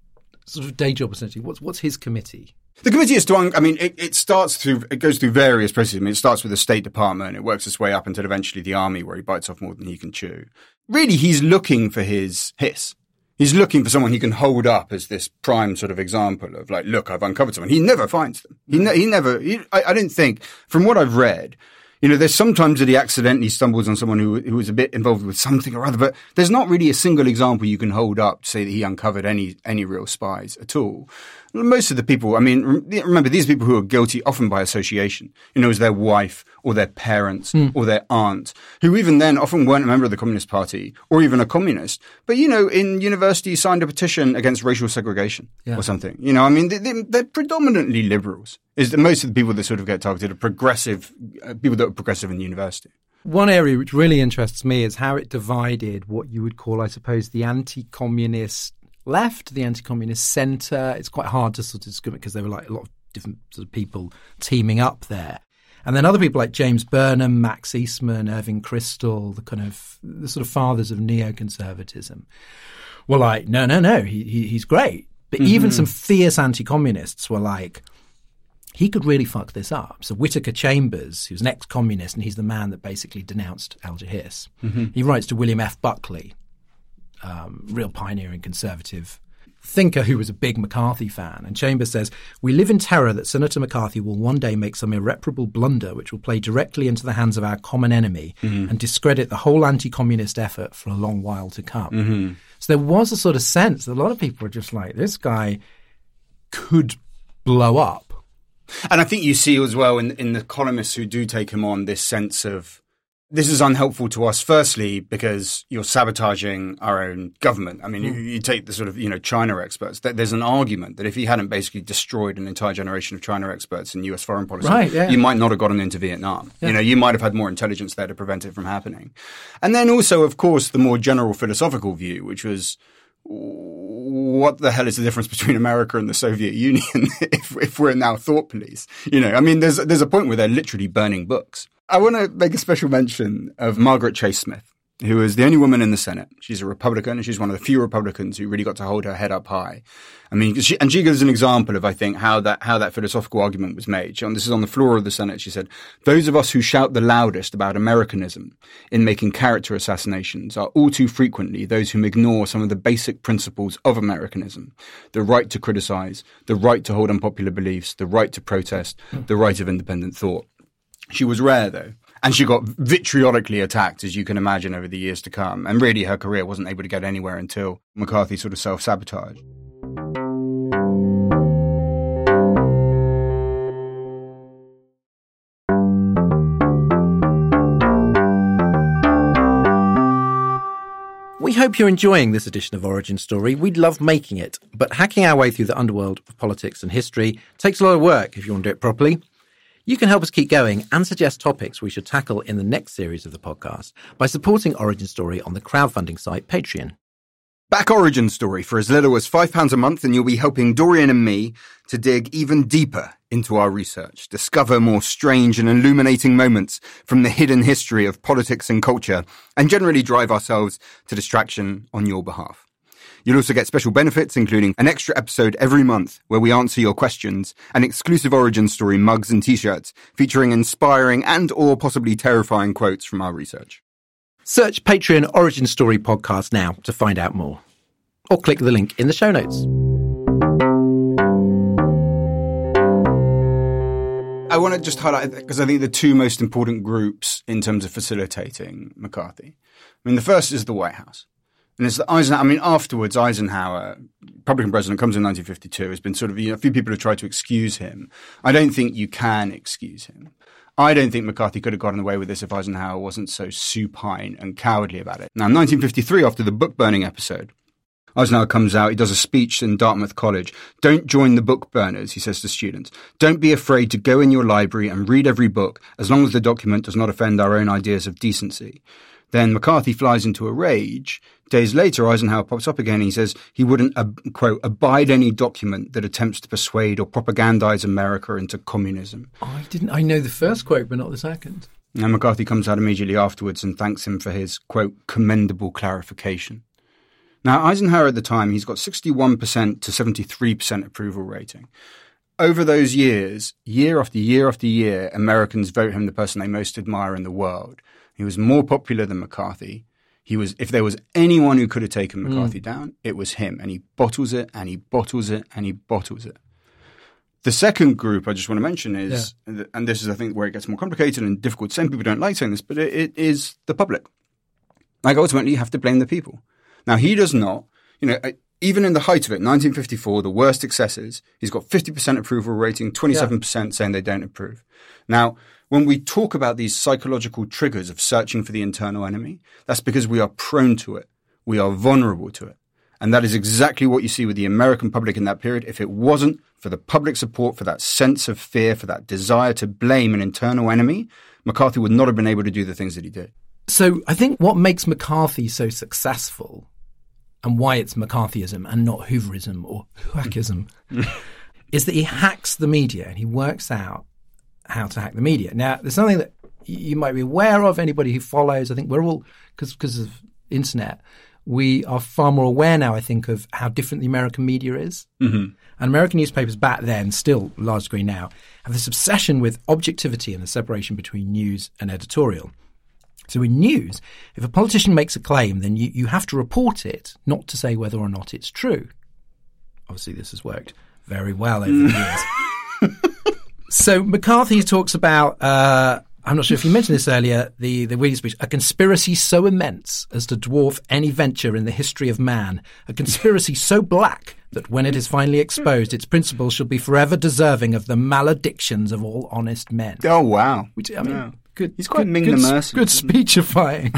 sort of day job essentially? What's, what's his committee? The committee is to, I mean, it, it, starts through, it goes through various processes. I mean, it starts with the State Department. It works its way up until eventually the army where he bites off more than he can chew. Really, he's looking for his hiss he's looking for someone he can hold up as this prime sort of example of like, look, I've uncovered someone. He never finds them. He, ne- he never, he, I, I didn't think, from what I've read, you know, there's sometimes that he accidentally stumbles on someone who, who was a bit involved with something or other, but there's not really a single example you can hold up to say that he uncovered any, any real spies at all most of the people, I mean, remember these people who are guilty often by association, you know, as their wife or their parents mm. or their aunt, who even then often weren't a member of the Communist Party or even a communist, but, you know, in university signed a petition against racial segregation yeah. or something. You know, I mean, they, are predominantly liberals. Is that most of the people that sort of get targeted are progressive, uh, people that are progressive in university. One area which really interests me is how it divided what you would call, I suppose, the anti communist left, the anti-communist centre. It's quite hard to sort of discriminate because there were like a lot of different sort of people teaming up there. And then other people like James Burnham, Max Eastman, Irving Kristol, the kind of the sort of fathers of neoconservatism, were like, no, no, no, he, he he's great. But mm-hmm. even some fierce anti-communists were like, he could really fuck this up. So Whittaker Chambers, who's an ex-communist, and he's the man that basically denounced Alger Hiss. Mm-hmm. He writes to William F. Buckley, um, real pioneering conservative thinker who was a big McCarthy fan. And Chambers says, We live in terror that Senator McCarthy will one day make some irreparable blunder which will play directly into the hands of our common enemy mm-hmm. and discredit the whole anti communist effort for a long while to come. Mm-hmm. So there was a sort of sense that a lot of people were just like, this guy could blow up. And I think you see as well in, in the columnists who do take him on this sense of this is unhelpful to us, firstly, because you're sabotaging our own government. I mean, mm. you, you, take the sort of, you know, China experts. There's an argument that if he hadn't basically destroyed an entire generation of China experts in US foreign policy, right, yeah. you might not have gotten into Vietnam. Yeah. You know, you might have had more intelligence there to prevent it from happening. And then also, of course, the more general philosophical view, which was, what the hell is the difference between America and the Soviet Union *laughs* if, if we're now thought police? You know, I mean, there's, there's a point where they're literally burning books. I want to make a special mention of Margaret Chase Smith, who is the only woman in the Senate. She's a Republican, and she's one of the few Republicans who really got to hold her head up high. I mean, she, and she gives an example of, I think, how that how that philosophical argument was made. She, this is on the floor of the Senate. She said, "Those of us who shout the loudest about Americanism in making character assassinations are all too frequently those who ignore some of the basic principles of Americanism: the right to criticize, the right to hold unpopular beliefs, the right to protest, the right of independent thought." She was rare though. And she got vitriolically attacked, as you can imagine, over the years to come. And really, her career wasn't able to get anywhere until McCarthy sort of self sabotaged. We hope you're enjoying this edition of Origin Story. We'd love making it, but hacking our way through the underworld of politics and history takes a lot of work if you want to do it properly. You can help us keep going and suggest topics we should tackle in the next series of the podcast by supporting Origin Story on the crowdfunding site Patreon. Back Origin Story for as little as £5 a month, and you'll be helping Dorian and me to dig even deeper into our research, discover more strange and illuminating moments from the hidden history of politics and culture, and generally drive ourselves to distraction on your behalf. You'll also get special benefits, including an extra episode every month where we answer your questions, and exclusive origin story mugs and t-shirts featuring inspiring and or possibly terrifying quotes from our research. Search Patreon Origin Story Podcast now to find out more. Or click the link in the show notes. I want to just highlight because I think the two most important groups in terms of facilitating McCarthy. I mean, the first is the White House. And it's Eisenhower. I mean, afterwards, Eisenhower, Republican president, comes in 1952. Has been sort of you know, a few people have tried to excuse him. I don't think you can excuse him. I don't think McCarthy could have gotten away with this if Eisenhower wasn't so supine and cowardly about it. Now, in 1953, after the book burning episode, Eisenhower comes out, he does a speech in Dartmouth College. Don't join the book burners, he says to students. Don't be afraid to go in your library and read every book as long as the document does not offend our own ideas of decency. Then McCarthy flies into a rage. Days later, Eisenhower pops up again and he says he wouldn't, uh, quote, abide any document that attempts to persuade or propagandize America into communism. I didn't. I know the first quote, but not the second. And McCarthy comes out immediately afterwards and thanks him for his, quote, commendable clarification. Now, Eisenhower at the time, he's got 61% to 73% approval rating. Over those years, year after year after year, Americans vote him the person they most admire in the world. He was more popular than McCarthy. He was, if there was anyone who could have taken McCarthy mm. down, it was him. And he bottles it and he bottles it and he bottles it. The second group I just want to mention is, yeah. and this is, I think, where it gets more complicated and difficult. Some people don't like saying this, but it, it is the public. Like, ultimately, you have to blame the people. Now, he does not, you know, even in the height of it, 1954, the worst excesses, he's got 50% approval rating, 27% yeah. saying they don't approve. Now, when we talk about these psychological triggers of searching for the internal enemy, that's because we are prone to it. We are vulnerable to it. And that is exactly what you see with the American public in that period. If it wasn't for the public support, for that sense of fear, for that desire to blame an internal enemy, McCarthy would not have been able to do the things that he did. So I think what makes McCarthy so successful and why it's McCarthyism and not Hooverism or Hackism *laughs* is that he hacks the media and he works out how to hack the media. Now, there's something that you might be aware of. Anybody who follows, I think we're all because because of internet, we are far more aware now. I think of how different the American media is, mm-hmm. and American newspapers back then, still large degree now, have this obsession with objectivity and the separation between news and editorial. So in news, if a politician makes a claim, then you, you have to report it, not to say whether or not it's true. Obviously, this has worked very well over the *laughs* years. So McCarthy talks about. Uh, I'm not sure if you mentioned this earlier. The the Williams speech, a conspiracy so immense as to dwarf any venture in the history of man, a conspiracy so black that when it is finally exposed, its principles shall be forever deserving of the maledictions of all honest men. Oh wow! Which I mean, yeah. good. He's quite good, Ming good, the Good speechifying.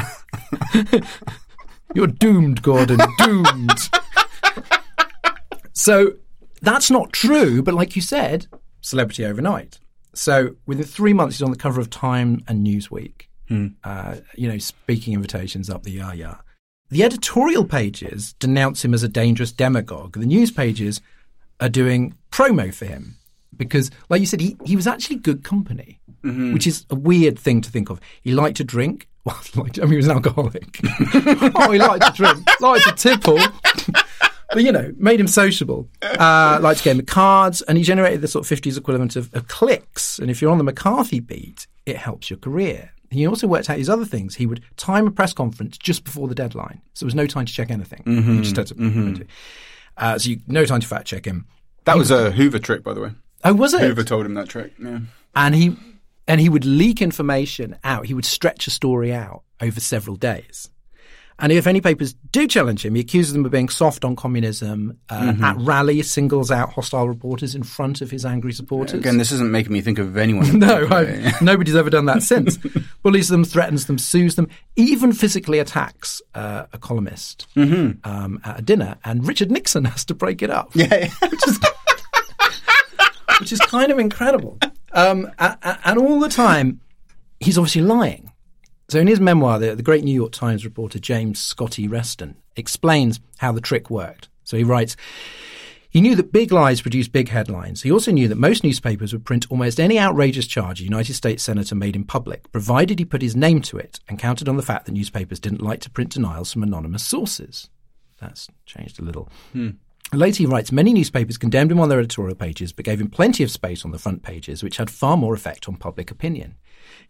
*laughs* *laughs* You're doomed, Gordon. Doomed. *laughs* so that's not true, but like you said, celebrity overnight. So within three months, he's on the cover of Time and Newsweek. Hmm. Uh, you know, speaking invitations up the yah yah. The editorial pages denounce him as a dangerous demagogue. The news pages are doing promo for him because, like you said, he, he was actually good company, mm-hmm. which is a weird thing to think of. He liked to drink. *laughs* Well, I mean, he was an alcoholic. *laughs* oh, he liked to drink, liked to tipple but you know, made him sociable. Uh, liked to game of cards, and he generated the sort of 50s equivalent of, of clicks. And if you're on the McCarthy beat, it helps your career. He also worked out his other things. He would time a press conference just before the deadline, so there was no time to check anything. Mm-hmm. just had to, mm-hmm. uh, so you, no time to fact check him. That he was a Hoover trick, by the way. Oh, was it? Hoover told him that trick. Yeah, and he and he would leak information out. He would stretch a story out over several days. And if any papers do challenge him, he accuses them of being soft on communism. Uh, mm-hmm. At rally, singles out hostile reporters in front of his angry supporters. Again, this isn't making me think of anyone. *laughs* no, *laughs* nobody's ever done that since. *laughs* Bullies them, threatens them, sues them, even physically attacks uh, a columnist mm-hmm. um, at a dinner, and Richard Nixon has to break it up. Yeah, which is which is kind of incredible. Um, and all the time, he's obviously lying. So in his memoir, the, the great New York Times reporter James Scotty Reston explains how the trick worked. So he writes, he knew that big lies produce big headlines. He also knew that most newspapers would print almost any outrageous charge a United States senator made in public, provided he put his name to it and counted on the fact that newspapers didn't like to print denials from anonymous sources. That's changed a little. Hmm. Later, he writes many newspapers condemned him on their editorial pages, but gave him plenty of space on the front pages, which had far more effect on public opinion.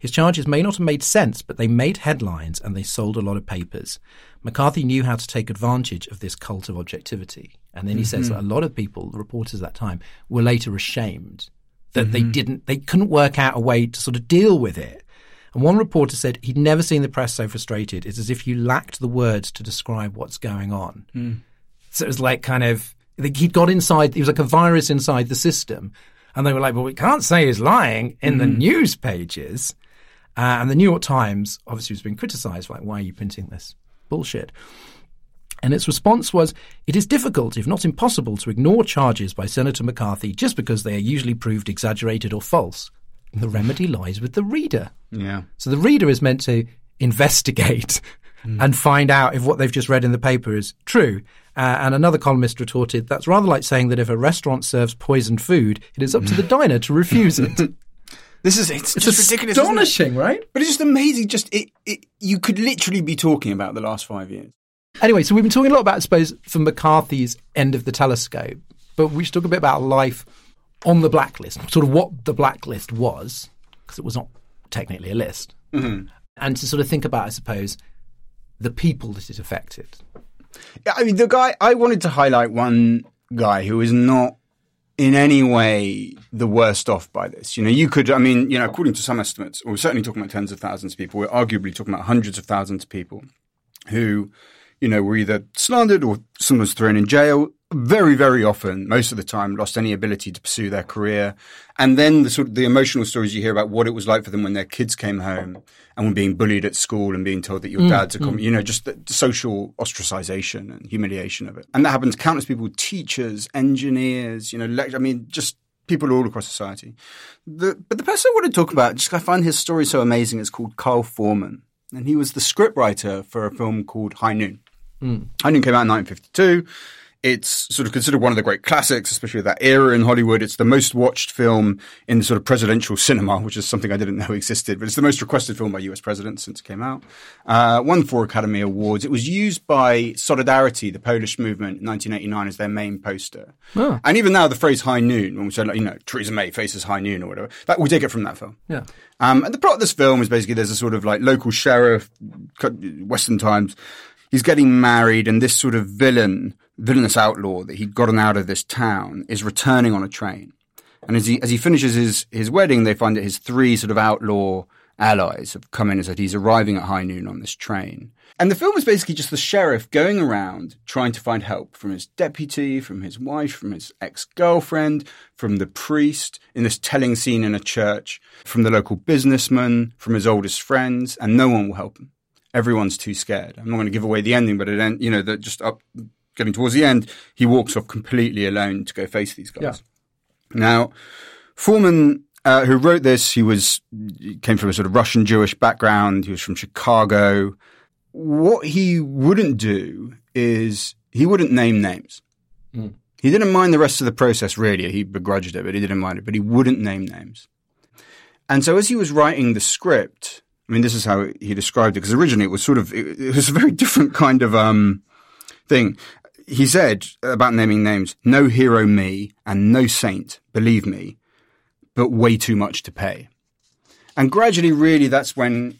His charges may not have made sense, but they made headlines and they sold a lot of papers. McCarthy knew how to take advantage of this cult of objectivity. And then he mm-hmm. says that a lot of people, the reporters at that time, were later ashamed that mm-hmm. they didn't, they couldn't work out a way to sort of deal with it. And one reporter said he'd never seen the press so frustrated. It's as if you lacked the words to describe what's going on. Hmm. So it was like kind of, he'd got inside, he was like a virus inside the system. And they were like, well, we can't say he's lying in the news pages. Uh, and the New York Times obviously was being criticized, like, why are you printing this bullshit? And its response was, it is difficult, if not impossible, to ignore charges by Senator McCarthy just because they are usually proved exaggerated or false. The remedy lies with the reader. Yeah. So the reader is meant to investigate and find out if what they've just read in the paper is true. Uh, and another columnist retorted, that's rather like saying that if a restaurant serves poisoned food, it is up to the *laughs* diner to refuse it. *laughs* This is it's, It's just ridiculous. isn't it? astonishing, right? But it's just amazing. Just it, it, you could literally be talking about the last five years. Anyway, so we've been talking a lot about, I suppose, from McCarthy's end of the telescope, but we should talk a bit about life on the blacklist, sort of what the blacklist was, because it was not technically a list, mm-hmm. and to sort of think about, I suppose, the people that it affected. Yeah, I mean, the guy I wanted to highlight one guy who is not in any way the worst off by this. You know, you could, I mean, you know, according to some estimates, we're certainly talking about tens of thousands of people, we're arguably talking about hundreds of thousands of people who, you know, were either slandered or someone was thrown in jail. Very, very often, most of the time, lost any ability to pursue their career. And then the sort of the emotional stories you hear about what it was like for them when their kids came home and were being bullied at school and being told that your mm, dad's a com- mm. you know, just the social ostracization and humiliation of it. And that happens to countless people, teachers, engineers, you know, lect- I mean, just people all across society. The, but the person I want to talk about, just I find his story so amazing, is called Carl Foreman. And he was the scriptwriter for a film called High Noon. Mm. High Noon came out in 1952. It's sort of considered one of the great classics, especially of that era in Hollywood. It's the most watched film in the sort of presidential cinema, which is something I didn't know *laughs* existed, but it's the most requested film by US presidents since it came out. Uh, won four Academy Awards. It was used by Solidarity, the Polish movement, in 1989 as their main poster. Oh. And even now, the phrase high noon, when we like, you know, Theresa May faces high noon or whatever, that we take it from that film. Yeah. Um, and the plot of this film is basically there's a sort of like local sheriff, Western times. He's getting married, and this sort of villain, villainous outlaw that he'd gotten out of this town is returning on a train. And as he as he finishes his his wedding, they find that his three sort of outlaw allies have come in and said he's arriving at high noon on this train. And the film is basically just the sheriff going around trying to find help from his deputy, from his wife, from his ex girlfriend, from the priest in this telling scene in a church, from the local businessman, from his oldest friends, and no one will help him. Everyone's too scared. I'm not going to give away the ending, but it end, you know, that just up getting towards the end, he walks off completely alone to go face these guys. Now, Foreman, uh, who wrote this, he was he came from a sort of Russian Jewish background. He was from Chicago. What he wouldn't do is he wouldn't name names. He didn't mind the rest of the process really. He begrudged it, but he didn't mind it. But he wouldn't name names. And so as he was writing the script, I mean, this is how he described it because originally it was sort of it, it was a very *laughs* different kind of um, thing. He said about naming names: "No hero me and no saint, believe me, but way too much to pay." And gradually, really, that's when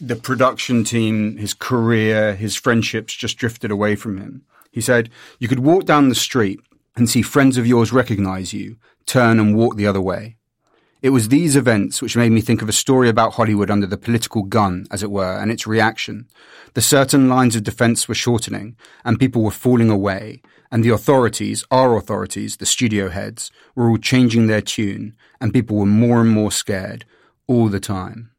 the production team, his career, his friendships just drifted away from him. He said, You could walk down the street and see friends of yours recognize you, turn and walk the other way. It was these events which made me think of a story about Hollywood under the political gun, as it were, and its reaction. The certain lines of defense were shortening, and people were falling away, and the authorities, our authorities, the studio heads, were all changing their tune, and people were more and more scared all the time.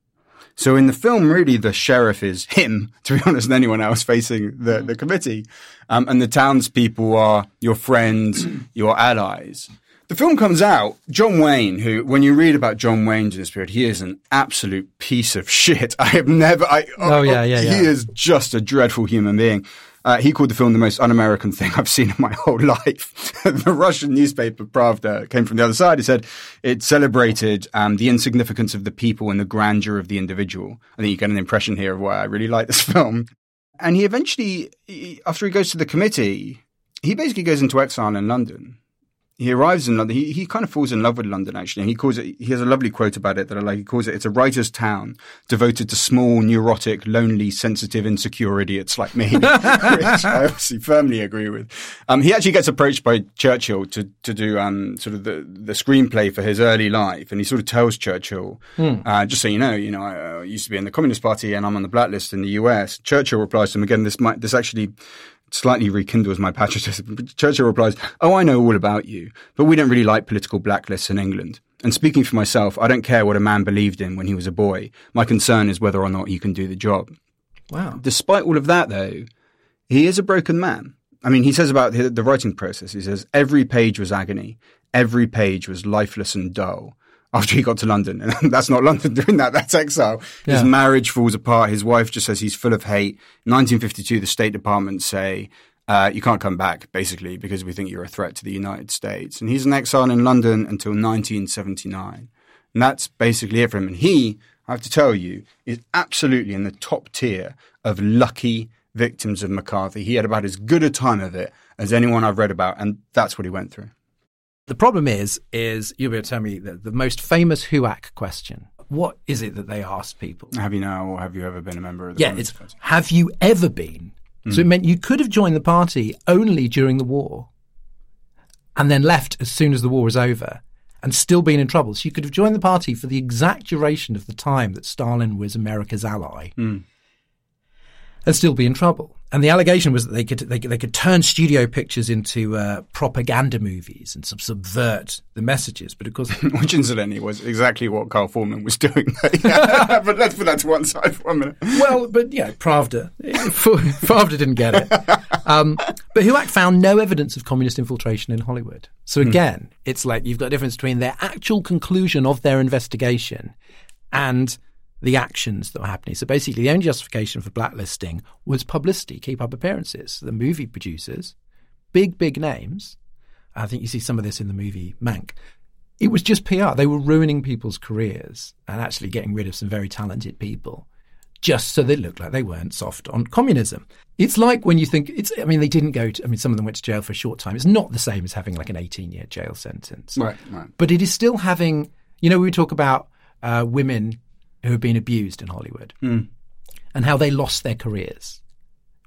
So in the film, really, the sheriff is *laughs* him, to be honest, than anyone else facing the, the committee. Um, and the townspeople are your friends, *clears throat* your allies. The film comes out, John Wayne, who, when you read about John Wayne in this period, he is an absolute piece of shit. *laughs* I have never, I, Oh, yeah, yeah, He yeah. is just a dreadful human being. Uh, he called the film the most un-American *laughs* thing I've seen in my whole *laughs* life. the Russian newspaper Pravda came from the other side. It said it celebrated um, the insignificance of the people and the grandeur of the individual. I think you get an impression here of why I really like this film. And he eventually, he- after he goes to the committee, he basically goes into exile in London. He arrives in London. He, he kind of falls in love with London, actually. And he calls it, he has a lovely quote about it that I like. He calls it, it's a writer's town devoted to small, neurotic, lonely, sensitive, insecure idiots like me, *laughs* which I obviously firmly agree with. Um, he actually gets approached by Churchill to, to do, um, sort of the, the screenplay for his early life. And he sort of tells Churchill, hmm. uh, just so you know, you know, I uh, used to be in the Communist Party and I'm on the blacklist in the US. Churchill replies to him again, this might, this actually, slightly rekindles my patriotism. Churchill replies, Oh, I know all about you, but we don't really like political blacklists in England. And speaking for myself, I don't care what a man believed in when he was a boy. My concern is whether or not he can do the job. Wow. Despite all of that, though, he is a broken man. I mean, he says about the, the writing process, he says, every page was agony. Every page was lifeless and dull after he got to London. And *laughs* that's not London doing that. That's exile. Yeah. His marriage falls apart. His wife just says he's full of hate. 1952, the State Department say, uh, you can't come back, basically, because we think you're a threat to the United States. And he's in exile in London until 1979. And that's basically it for him. And he, I have to tell you, is absolutely in the top tier of lucky victims of McCarthy. He had about as good a time of it as anyone I've read about. And that's what he went through. The problem is, is you'll be able to tell me the, the most famous HUAC question. What is it that they ask people? Have you now, or have you ever been a member of the? Yeah, it's have you ever been? Mm. So it meant you could have joined the party only during the war, and then left as soon as the war was over, and still been in trouble. So you could have joined the party for the exact duration of the time that Stalin was America's ally. Mm and still be in trouble. And the allegation was that they could they, they could turn studio pictures into uh, propaganda movies and sub- subvert the messages. But of course, *laughs* which incidentally was exactly what Carl Foreman was doing. *laughs* but let's put that to one side for a minute. Well, but yeah, Pravda, *laughs* Pravda didn't get it. Um, but HUAC found no evidence of communist infiltration in Hollywood. So hmm. again, it's like you've got a difference between their actual conclusion of their investigation and the actions that were happening. So basically, the only justification for blacklisting was publicity, keep up appearances. The movie producers, big, big names, I think you see some of this in the movie Mank. It was just PR. They were ruining people's careers and actually getting rid of some very talented people just so they looked like they weren't soft on communism. It's like when you think it's, I mean, they didn't go to, I mean, some of them went to jail for a short time. It's not the same as having like an 18 year jail sentence. Right, right. But it is still having, you know, we talk about uh, women who have been abused in Hollywood mm. and how they lost their careers.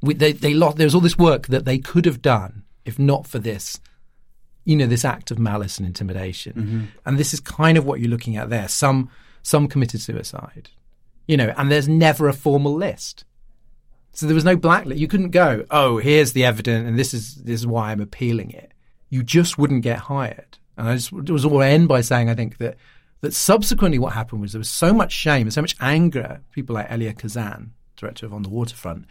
We, they, they lost, there was all this work that they could have done if not for this, you know, this act of malice and intimidation. Mm-hmm. And this is kind of what you're looking at there. Some, some committed suicide, you know, and there's never a formal list. So there was no blacklist. You couldn't go, oh, here's the evidence, and this is this is why I'm appealing it. You just wouldn't get hired. And I just it was all end by saying I think that that subsequently what happened was there was so much shame and so much anger, people like Elia Kazan, director of On the Waterfront,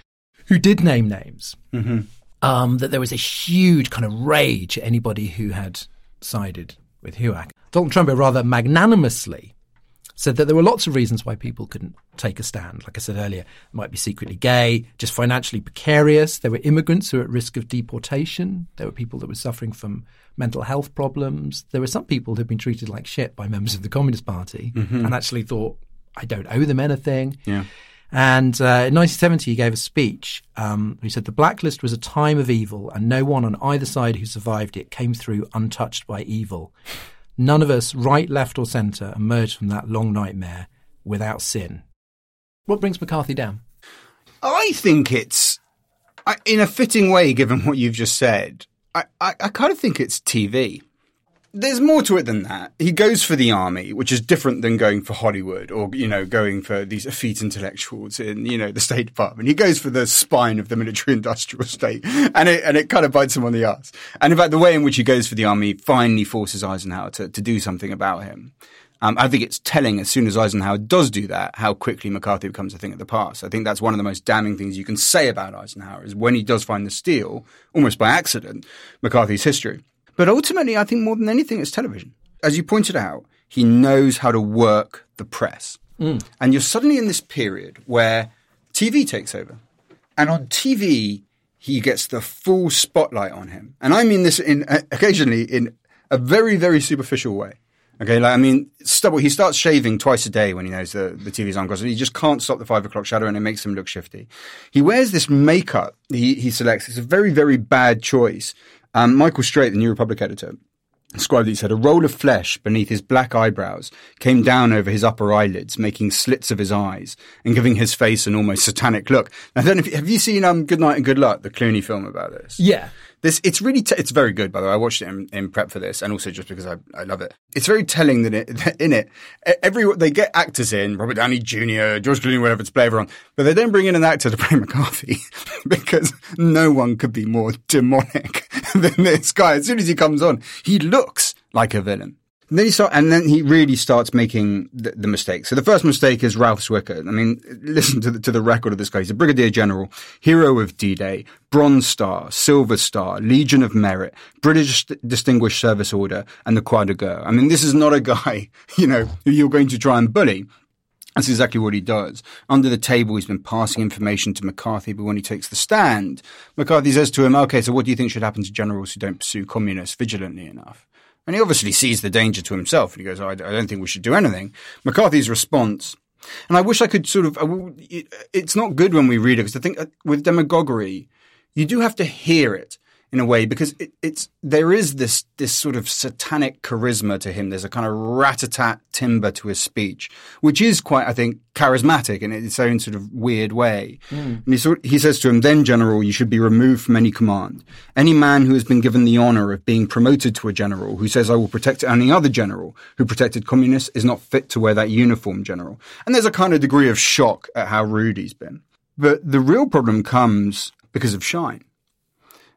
who did name names, mm-hmm. um, that there was a huge kind of rage at anybody who had sided with HUAC. Dalton Trumbo rather magnanimously said that there were lots of reasons why people couldn't take a stand. Like I said earlier, might be secretly gay, just financially precarious. There were immigrants who were at risk of deportation. There were people that were suffering from mental health problems. There were some people who'd been treated like shit by members of the Communist Party mm-hmm. and actually thought, I don't owe them anything. Yeah. And uh, in 1970, he gave a speech. Um, he said, The blacklist was a time of evil, and no one on either side who survived it came through untouched by evil. None of us, right, left, or centre, emerged from that long nightmare without sin. What brings McCarthy down? I think it's, in a fitting way, given what you've just said, I, I, I kind of think it's TV. There's more to it than that. He goes for the army, which is different than going for Hollywood or, you know, going for these effete intellectuals in, you know, the State Department. He goes for the spine of the military *laughs* industrial state and it, and it kind of bites him on the ass. And in fact, the way in which he goes for the army finally forces Eisenhower to, to do something about him. Um, I think it's telling as soon as Eisenhower does do that, how quickly McCarthy becomes a thing of the past. I think that's one of the most damning things you can say about Eisenhower is when he does find the steel, almost by accident, McCarthy's history. But ultimately, I think more than anything, it's television. As you pointed out, he knows how to work the press. Mm. And you're suddenly in this period where TV takes over. And on TV, he gets the full spotlight on him. And I mean this in occasionally in a very, very superficial way. Okay, like I mean, stubble. He starts shaving twice a day when he knows the the TV's on because he just can't stop the five o'clock shadow, and it makes him look shifty. He wears this makeup he he selects. It's a very very bad choice. Um, Michael Straight, the New Republic editor, described that he said a roll of flesh beneath his black eyebrows came down over his upper eyelids, making slits of his eyes and giving his face an almost satanic look. Now, if, have you seen um, Good Night and Good Luck, the Clooney film about this? Yeah. This it's really te- it's very good by the way. I watched it in, in prep for this, and also just because I, I love it. It's very telling that, it, that in it, every they get actors in Robert Downey Jr., George Clooney, whatever to play everyone, but they don't bring in an actor to play *laughs* McCarthy *laughs* because no one could be more demonic *laughs* than this guy. As soon as he comes on, he looks like a villain. And then he start, and then he really starts making the, the mistakes. So the first mistake is Ralph Zwicker. I mean, listen to the, to the record of this guy. He's a brigadier general, hero of D-Day, Bronze Star, Silver Star, Legion of Merit, British Distinguished Service Order, and the Croix de Guerre. I mean, this is not a guy, *laughs* you know, who you're going to try and bully. That's exactly what he does. Under the table, he's been passing information to McCarthy, but when he takes the stand, McCarthy says to him, okay, so what do you think should happen to generals who don't pursue communists vigilantly enough? And he obviously sees the danger to himself. And he goes, oh, I don't think we should do anything. McCarthy's response, and I wish I could sort of, it's not good when we read it because I think uh, with demagoguery, you do have to hear it in a way because it, it's there is this this sort of satanic charisma to him. There's a kind of rat-a-tat timber to his speech, which is quite, I think, charismatic in its own sort of weird way. Mm. And he sort, he says to him, "Then, General, you should be removed from any command. Any man who has been given the honor of being promoted to a general, who says I will protect any other general who protected communists, is not fit to wear that uniform, General." And there's a kind of degree of shock at how rude he's been. But the real problem comes because of Schine.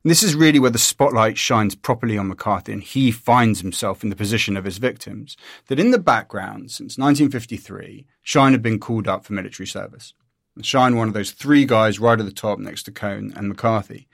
And this is really where the spotlight shines properly on McCarthy and he finds himself in the position of his victims. That in the background, since 1953, Schine had been called up for military service. Schine, one of those three guys right at the top next to Cohn and McCarthy.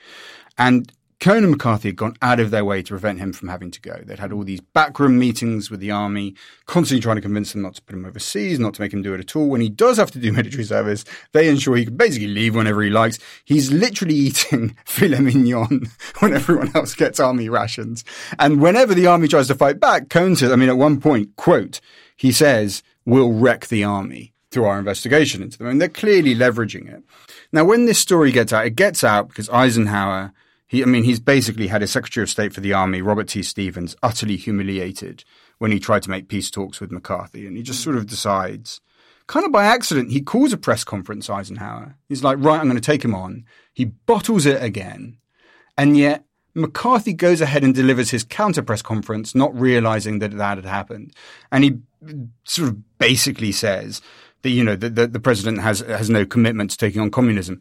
And Cohn and McCarthy had gone out of their way to prevent him from having to go. They'd had all these backroom meetings with the army, constantly trying to convince him not to put him overseas, not to make him do it at all. When he does have to do *laughs* military service, they ensure he can basically leave whenever he likes. He's literally eating *laughs* filet mignon *laughs* when everyone else gets army rations. And whenever the army tries to fight back, Cohn says, I mean, at one point, quote, he says, we'll wreck the army through our investigation into them. And they're clearly leveraging it. Now, when this story gets out, it gets out because Eisenhower he, I mean, he's basically had his Secretary of State for the Army, Robert T. Stevens, utterly humiliated when he tried to make peace talks with McCarthy. And he just sort of decides, kind of by accident, he calls a press conference, Eisenhower. He's like, right, I'm going to take him on. He bottles it again. And yet, McCarthy goes ahead and delivers his counter press conference, not realizing that that had happened. And he sort of basically says that, you know, that the, the president has, has no commitment to taking on communism.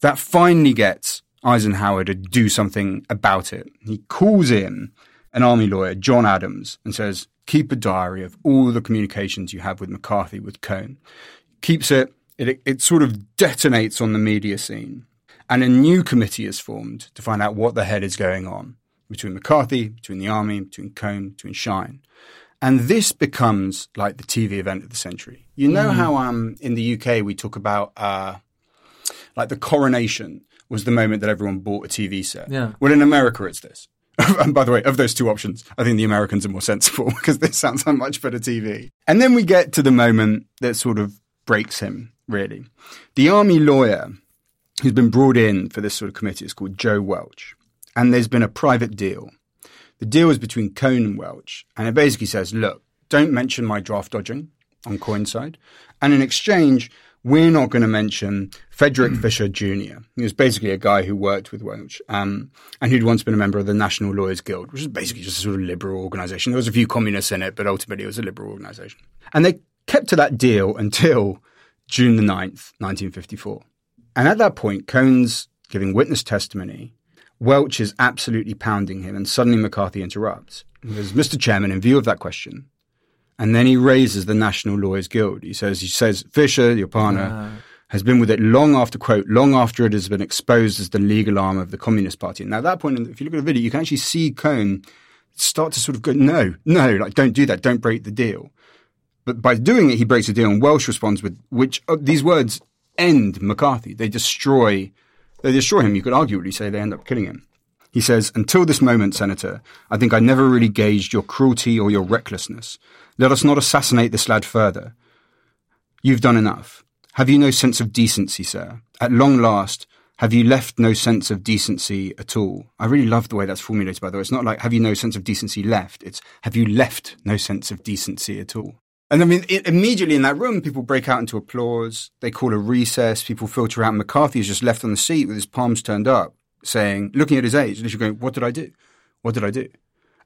That finally gets Eisenhower to do something about it. He calls in an army lawyer, John Adams, and says, keep a diary of all the communications you have with McCarthy, with Cohn. Keeps it, it, it sort of detonates on the media scene. And a new committee is formed to find out what the head is going on between McCarthy, between the army, between Cohn, between Schine. And this becomes like the TV event of the century. You know mm. how um, in the UK we talk about uh, like the coronation was the moment that everyone bought a TV set. Yeah. Well, in America, it's this. *laughs* and by the way, of those two options, I think the Americans are more sensible *laughs* because this sounds like much better TV. And then we get to the moment that sort of breaks him, really. The army lawyer who's been brought in for this sort of committee is called Joe Welch. And there's been a private deal. The deal is between Cohn and Welch. And it basically says, look, don't mention my draft dodging on Coinside. And in exchange, we're not going to mention Frederick mm. Fisher Jr. He was basically a guy who worked with Welch um, and who'd once been a member of the National Lawyers Guild, which is basically just a sort of liberal organization. There was a few communists in it, but ultimately it was a liberal organization. And they kept to that deal until June the 9th, 1954. And at that point, Cohn's giving witness testimony. Welch is absolutely pounding him, and suddenly McCarthy interrupts. He Mr. Chairman, in view of that question, and then he raises the National Lawyers Guild. He says, he says, Fisher, your partner, has been with it long after, quote, long after it has been exposed as the legal arm of the Communist Party. And now at that point, if you look at the video, you can actually see Cohn start to sort of go, no, no, like, don't do that. Don't break the deal. But by doing it, he breaks the deal. And Welch responds with, which uh, these words end McCarthy. They destroy, they destroy him. You could arguably say they end up killing him. He says, Until this moment, Senator, I think I never really gauged your cruelty or your recklessness. Let us not assassinate this lad further. You've done enough. Have you no sense of decency, sir? At long last, Have you left no sense of decency at all? I really love the way that's formulated, by the way. It's not like, have you no sense of decency left? It's, have you left no sense of decency at all? And I mean, it, immediately in that room, people break out into applause. They call a recess. People filter out. McCarthy is just left on the seat with his palms turned up, saying, looking at his age, literally going, What did I do? What did I do?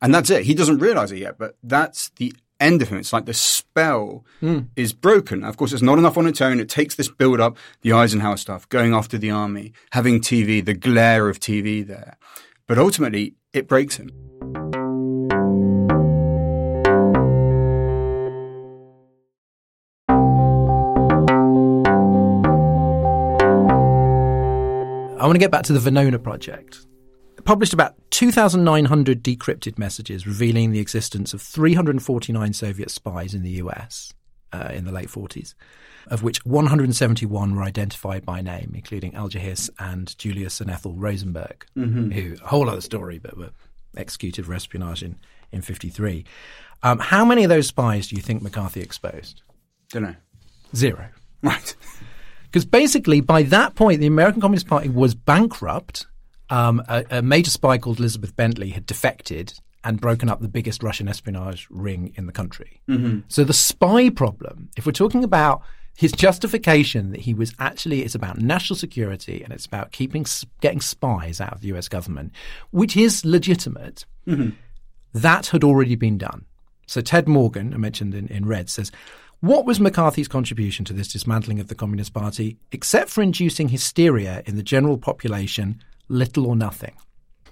And that's it. He doesn't realize it yet, but that's the end of him. It's like the spell mm. is broken. Of course, it's not enough on its own. It takes this build up, the Eisenhower stuff, going after the army, having TV, the glare of TV there. But ultimately, it breaks him. I want to get back to the Venona project published about 2,900 decrypted messages revealing the existence of 349 Soviet spies in the US uh, in the late 40s, of which 171 were identified by name, including Alger Hiss and Julius and Ethel Rosenberg, mm-hmm. who, a whole other story, but were executed for espionage in, in 53. Um, how many of those spies do you think McCarthy exposed? Don't know. Zero. Right. Because basically, by that point, the American Communist Party was bankrupt um, a, a major spy called Elizabeth Bentley had defected and broken up the biggest Russian espionage ring in the country. Mm-hmm. So the spy problem, if we're talking about his justification that he was actually it's about national security and it's about keeping getting spies out of the US government, which is legitimate. Mm-hmm. That had already been done. So Ted Morgan, I mentioned in, in Red, says, what was McCarthy's contribution to this dismantling of the Communist Party, except for inducing hysteria in the general population little or nothing.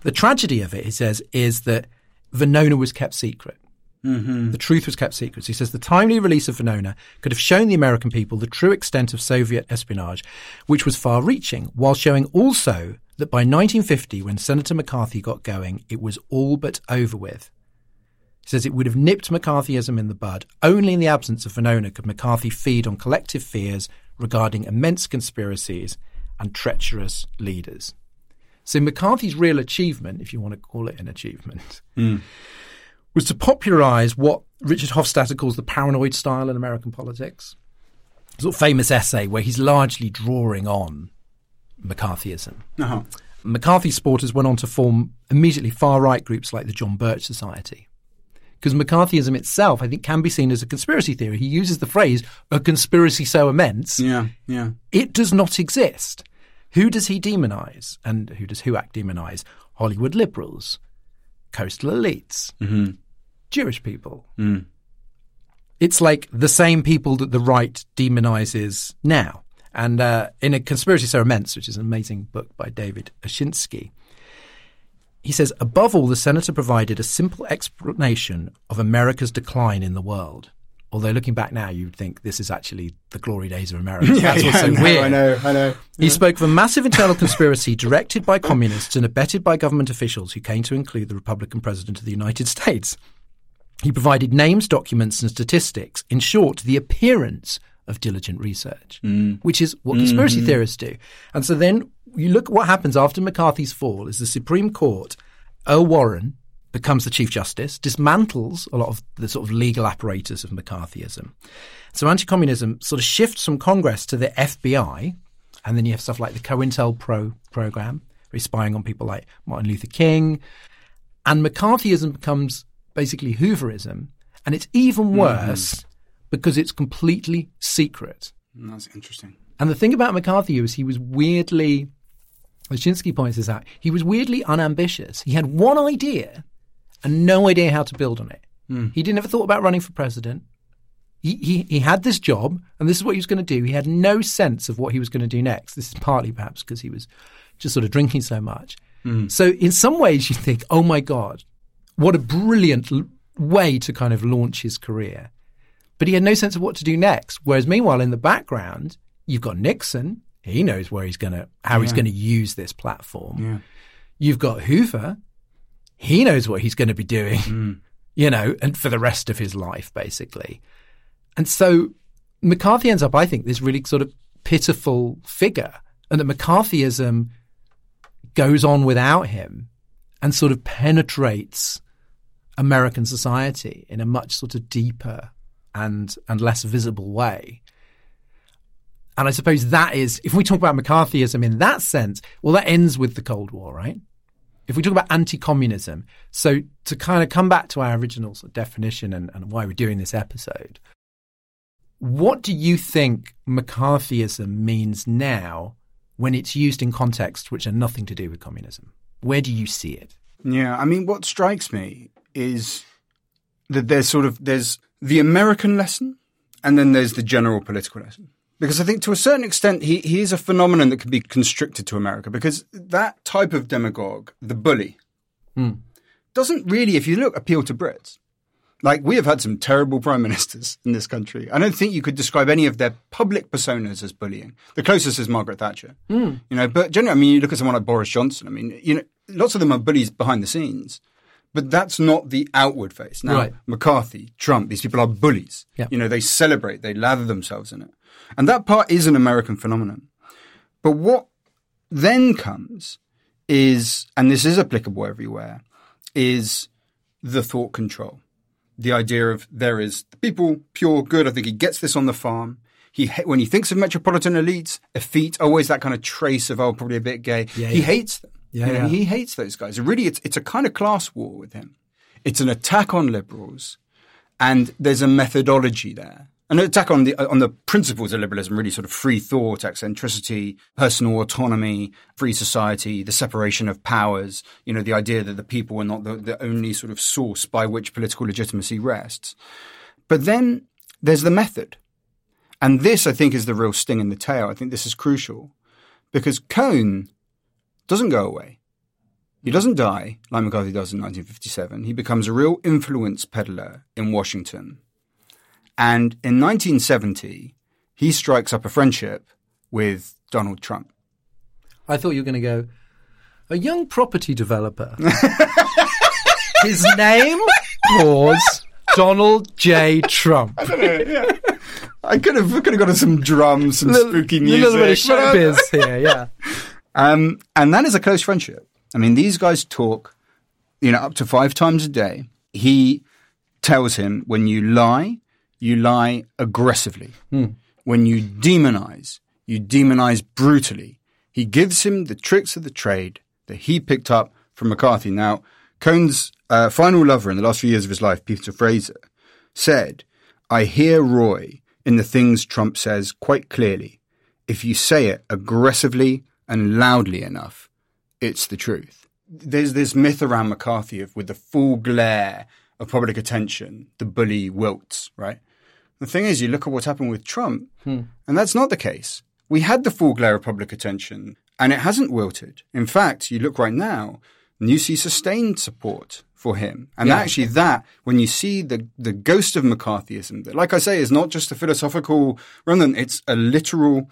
The tragedy of it, he says, is that Venona was kept secret. Mm-hmm. The truth was kept secret. He says the timely release of Venona could have shown the American people the true extent of Soviet espionage, which was far reaching, while showing also that by 1950, when Senator McCarthy got going, it was all but over with. Says it would have nipped McCarthyism in the bud. Only in the absence of Venona could McCarthy feed on collective fears regarding immense conspiracies and treacherous leaders. So McCarthy's real achievement, if you want to call it an achievement, mm. was to popularize what Richard Hofstadter calls the paranoid style in American politics. A sort of famous essay where he's largely drawing on McCarthyism. Uh-huh. McCarthy supporters went on to form immediately far right groups like the John Birch Society. Because McCarthyism itself, I think, can be seen as a conspiracy theory. He uses the phrase "a conspiracy so immense." Yeah, yeah. It does not exist. Who does he demonize? And who does HUAC demonize? Hollywood liberals, coastal elites, mm-hmm. Jewish people. Mm. It's like the same people that the right demonizes now. And uh, in A Conspiracy So Immense, which is an amazing book by David Oshinsky, he says, above all, the senator provided a simple explanation of America's decline in the world. Although looking back now, you'd think this is actually the glory days of America. *laughs* yeah, That's what's yeah, so weird. I know, I know. He spoke of a massive internal conspiracy directed by communists and abetted by government officials who came to include the Republican president of the United States. He provided names, documents, and statistics. In short, the appearance of diligent research, mm. which is what conspiracy mm-hmm. theorists do. And so then you look at what happens after McCarthy's fall is the Supreme Court, Earl Warren, becomes the Chief Justice, dismantles a lot of the sort of legal apparatus of McCarthyism. So anti communism sort of shifts from Congress to the FBI, and then you have stuff like the COINTELPRO program, where spying on people like Martin Luther King. And McCarthyism becomes basically Hooverism, and it's even mm-hmm. worse mm-hmm. Because it's completely secret. That's interesting. And the thing about McCarthy is he was weirdly, Oshinsky points this out, he was weirdly unambitious. He had one idea and no idea how to build on it. Mm. He didn't ever thought about running for president. He, he, he had this job, and this is what he was going to do. He had no sense of what he was going to do next. This is partly perhaps because he was just sort of drinking so much. Mm. So, in some ways, you think, oh my God, what a brilliant l- way to kind of launch his career. But he had no sense of what to do next. Whereas, meanwhile, in the background, you've got Nixon. He knows where he's going to, how yeah. he's going to use this platform. Yeah. You've got Hoover he knows what he's going to be doing, mm. *laughs* you know, and for the rest of his life, basically. And so McCarthy ends up, I think, this really sort of pitiful figure, and that McCarthyism goes on without him and sort of penetrates American society in a much sort of deeper and and less visible way. And I suppose that is, if we talk about McCarthyism in that sense, well, that ends with the Cold War, right? If we talk about anti communism, so to kind of come back to our original sort of definition and, and why we're doing this episode, what do you think McCarthyism means now when it's used in contexts which are nothing to do with communism? Where do you see it? Yeah, I mean, what strikes me is that there's sort of there's the American lesson, and then there's the general political lesson. Because I think to a certain extent, he, he is a phenomenon that can be constricted to America because that type of demagogue, the bully, hmm. doesn't really, if you look, appeal to Brits. Like, we have had some terrible prime *laughs* ministers in this country. I don't think you could describe any of their public personas as bullying. The closest is Margaret Thatcher. Hmm. You know, but generally, I mean, you look at someone like Boris Johnson. I mean, you know, lots of them are bullies behind the scenes, but that's not the outward face. Now, Right. McCarthy, Trump, these people are bullies. You know, they celebrate, they lather themselves in it. And that part is an American phenomenon. But what then comes is, and this is applicable everywhere, is the thought control. The idea of there is the people, pure good. I think he gets this on the farm. He when he thinks of metropolitan elites, effete, always that kind of trace of oh, probably a bit gay. Yeah, he yeah. hates them. Yeah, You know, yeah. he hates those guys. Really, it's it's a kind of class war with him. It's an attack on liberals, and there's a methodology there. An attack on the on the principles of liberalism, really sort of free thought, eccentricity, personal autonomy, free society, the separation of powers. You know, the idea that the people are not the, the only sort of source by which political legitimacy rests. But then there's the method, and this I think is the real sting in the tail. I think this is crucial because Cohn doesn't go away. He hmm. doesn't die like McCarthy does in 1957. He becomes a real influence peddler in Washington. And in 1970, he strikes up a friendship with Donald Trump. I thought you were going to go, a young property developer. *laughs* His name was Donald J. Trump. I could have, could have got some drums, some spooky music. A little bit of showbiz here, yeah. Um, and that is a close friendship. I mean, these guys talk, you know, up to five times a day. He tells him when you lie, you lie aggressively. When you demonize, you demonize brutally. He gives him the tricks of the trade that he picked up from McCarthy. Now, Cohn's uh, final lover in the last few years of his life, Peter Fraser, said, I hear Roy in the things Trump says quite clearly. If you say it aggressively and loudly enough, it's the truth. There's this myth around McCarthy of with the full glare of public attention, the bully wilts, right? The thing is, you look at what's happened with Trump, hmm. and that's not the case. We had the full glare of public attention, and it hasn't wilted. In fact, you look right now, and you see sustained support for him. And actually, that, when you see the, the ghost of McCarthyism, that, like I say, is not just a philosophical remnant, it's a literal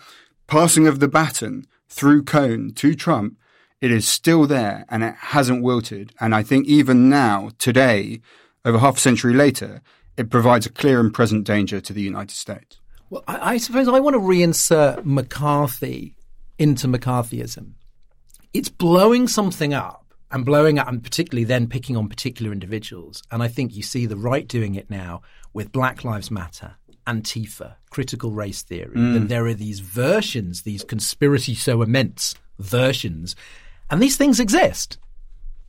passing of the baton through Cohn to Trump. It is still there and it hasn't wilted. And I think even now, today, over half a century later, it provides a clear and present danger to the United States. Well, I, I suppose I want to reinsert McCarthy into McCarthyism. It's blowing something up and blowing up, and particularly then picking on particular individuals. And I think you see the right doing it now with Black Lives Matter, Antifa, critical race theory. Mm. That there are these versions, these conspiracy so immense versions, and these things exist.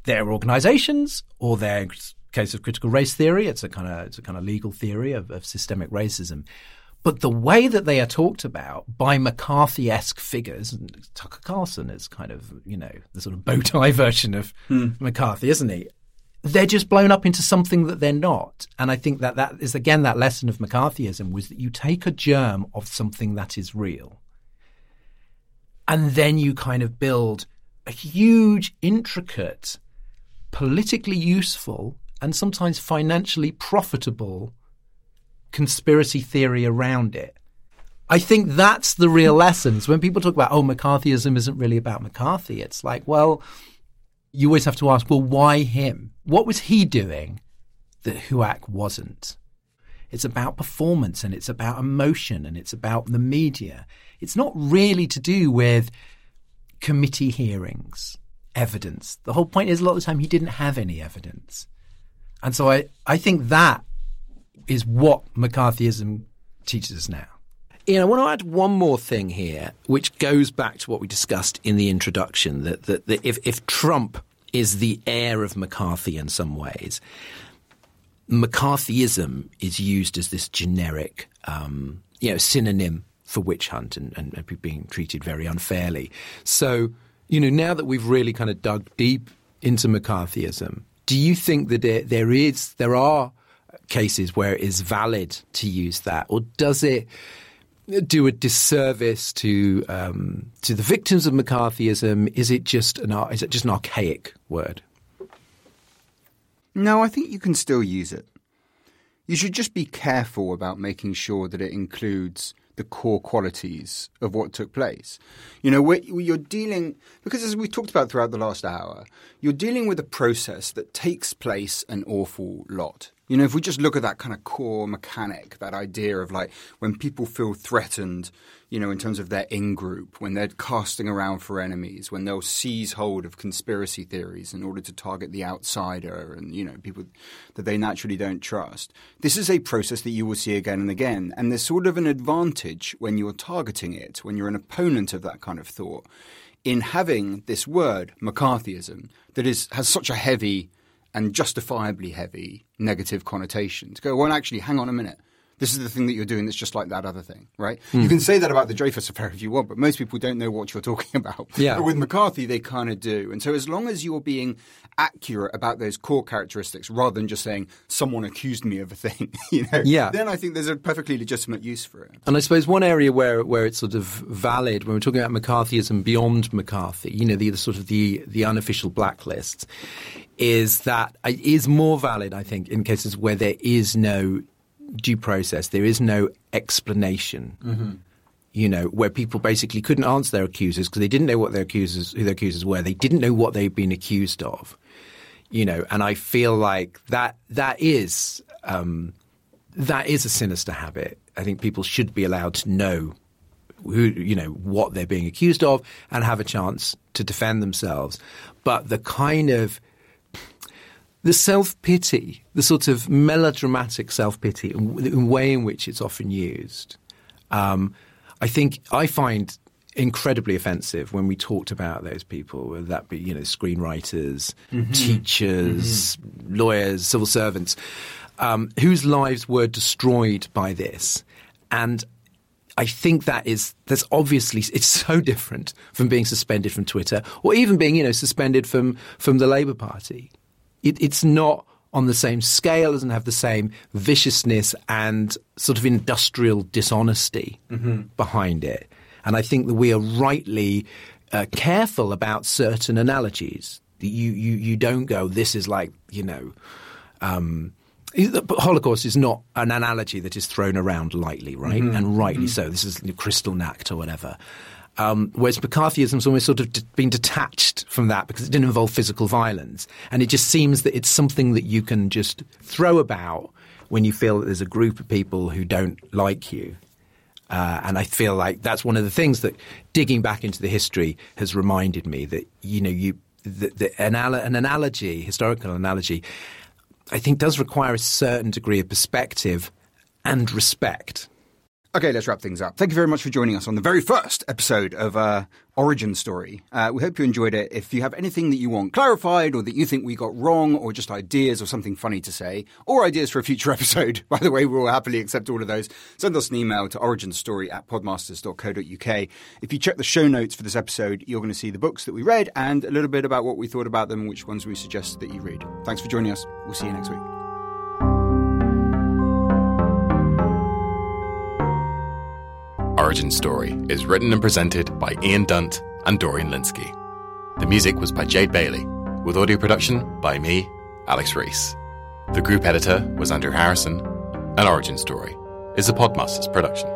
They're organizations, or they're in case of critical race theory. It's a kind of it's a kind of legal theory of, of systemic racism. But the way that they are talked about by McCarthy-esque figures, and Tucker Carlson is kind of, you know, the sort of bow tie *laughs* version of hmm. McCarthy, isn't he? They're just blown up into something that they're not. And I think that that is, again, that lesson of McCarthyism was that you take a germ of something that is real. And then you kind of build a huge, intricate, politically useful, and sometimes financially profitable conspiracy theory around it. I think that's the real lessons. When people talk about, oh, McCarthyism isn't really about McCarthy, it's like, well, you always have to ask, well, why him? What was he doing that HUAC wasn't? It's about performance and it's about emotion and it's about the media. It's not really to do with committee hearings, evidence. The whole point is a lot of the time he didn't have any evidence. And so I, I think that is what McCarthyism teaches us now. Ian, I want to add one more thing here, which goes back to what we discussed in the introduction that, that, that if, if Trump is the heir of McCarthy in some ways, McCarthyism is used as this generic, um, you know, synonym for witch hunt and, and, and being treated very unfairly. So, you know, now that we've really kind of dug deep into McCarthyism, do you think that there, there is, there are cases where it is valid to use that, or does it do a disservice to um, to the victims of McCarthyism? Is it just an is it just an archaic word? No, I think you can still use it. You should just be careful about making sure that it includes the core qualities of what took place. You know, you're dealing, because as we talked about throughout the last hour, you're dealing with a process that takes place an awful lot. You know, if we just look at that kind of core mechanic, that idea of like when people feel threatened, you know, in terms of their in group, when they're casting around for enemies, when they'll seize hold of conspiracy theories in order to target the outsider and, you know, people that they naturally don't trust. This is a process that you will see again and again. And there's sort of an advantage when you're targeting it, when you're an opponent of that kind of thought, in having this word, McCarthyism, that is has such a heavy and justifiably heavy negative connotation. To go, well, actually, hang on a minute. This is the thing that you're doing that's just like that other thing, right? Mm. You can say that about the Dreyfus affair if you want, but most people don't know what you're talking *laughs* about. Yeah. But with McCarthy, they kind of do. And so as long as you're being accurate about those core characteristics rather than just saying someone accused me of a thing, *laughs* you know, yeah. then I think there's a perfectly legitimate use for it. And I suppose one area where where it's sort of valid when we're talking about McCarthyism beyond McCarthy, you know, the, the sort of the the unofficial blacklists, is that it is more valid, I think, in cases where there is no due process, there is no explanation. Mm-hmm. You know, where people basically couldn't answer their accusers because they didn't know what their accusers, who their accusers were. They didn't know what they'd been accused of. You know, and I feel like that that is um, that is a sinister habit. I think people should be allowed to know who you know what they're being accused of and have a chance to defend themselves. But the kind of the self pity, the sort of melodramatic self pity, the way in which it's often used, um, I think I find incredibly offensive when we talked about those people, whether that be you know screenwriters, mm-hmm. teachers, mm-hmm. lawyers, civil servants, um, whose lives were destroyed by this, and I think that is that's obviously it's so different from being suspended from Twitter or even being you know suspended from from the Labour Party it, it's not on the same scale, doesn't have the same viciousness and sort of industrial dishonesty mm-hmm. behind it. And I think that we are rightly uh, careful about certain analogies. You, you, you don't go, this is like, you know, um, Holocaust is not an analogy that is thrown around lightly, right? Mm-hmm. And rightly mm-hmm. so. This is crystal Kristallnacht or whatever. Um, whereas McCarthyism's almost sort of been detached from that because it didn't involve physical violence. And it just seems that it's something that you can just throw about when you feel that there's a group of people who don't like you. Uh, and I feel like that's one of the things that digging back into the history has reminded me that, you know, you, the, the, an, an analogy, historical analogy, I think does require a certain degree of perspective and respect. Okay, let's wrap things up. Thank you very much for joining us on the very first episode of uh, Origin Story. Uh, we hope you enjoyed it. If you have anything that you want clarified or that you think we got wrong or just ideas or something funny to say or ideas for a future *laughs* episode, by the way, we'll happily accept all of those. Send us an email to originstory at podmasters.co.uk. If you check the show notes for this episode, you're going to see the books that we read and a little bit about what we thought about them, which ones we suggest that you read. Thanks for joining us. We'll see you next week. Origin Story is written and presented by Ian Dunt and Dorian Lynskey. The music was by Jade Bailey, with audio production by me, Alex Rees. The group editor was Andrew Harrison, and Origin Story is a Podmasters production.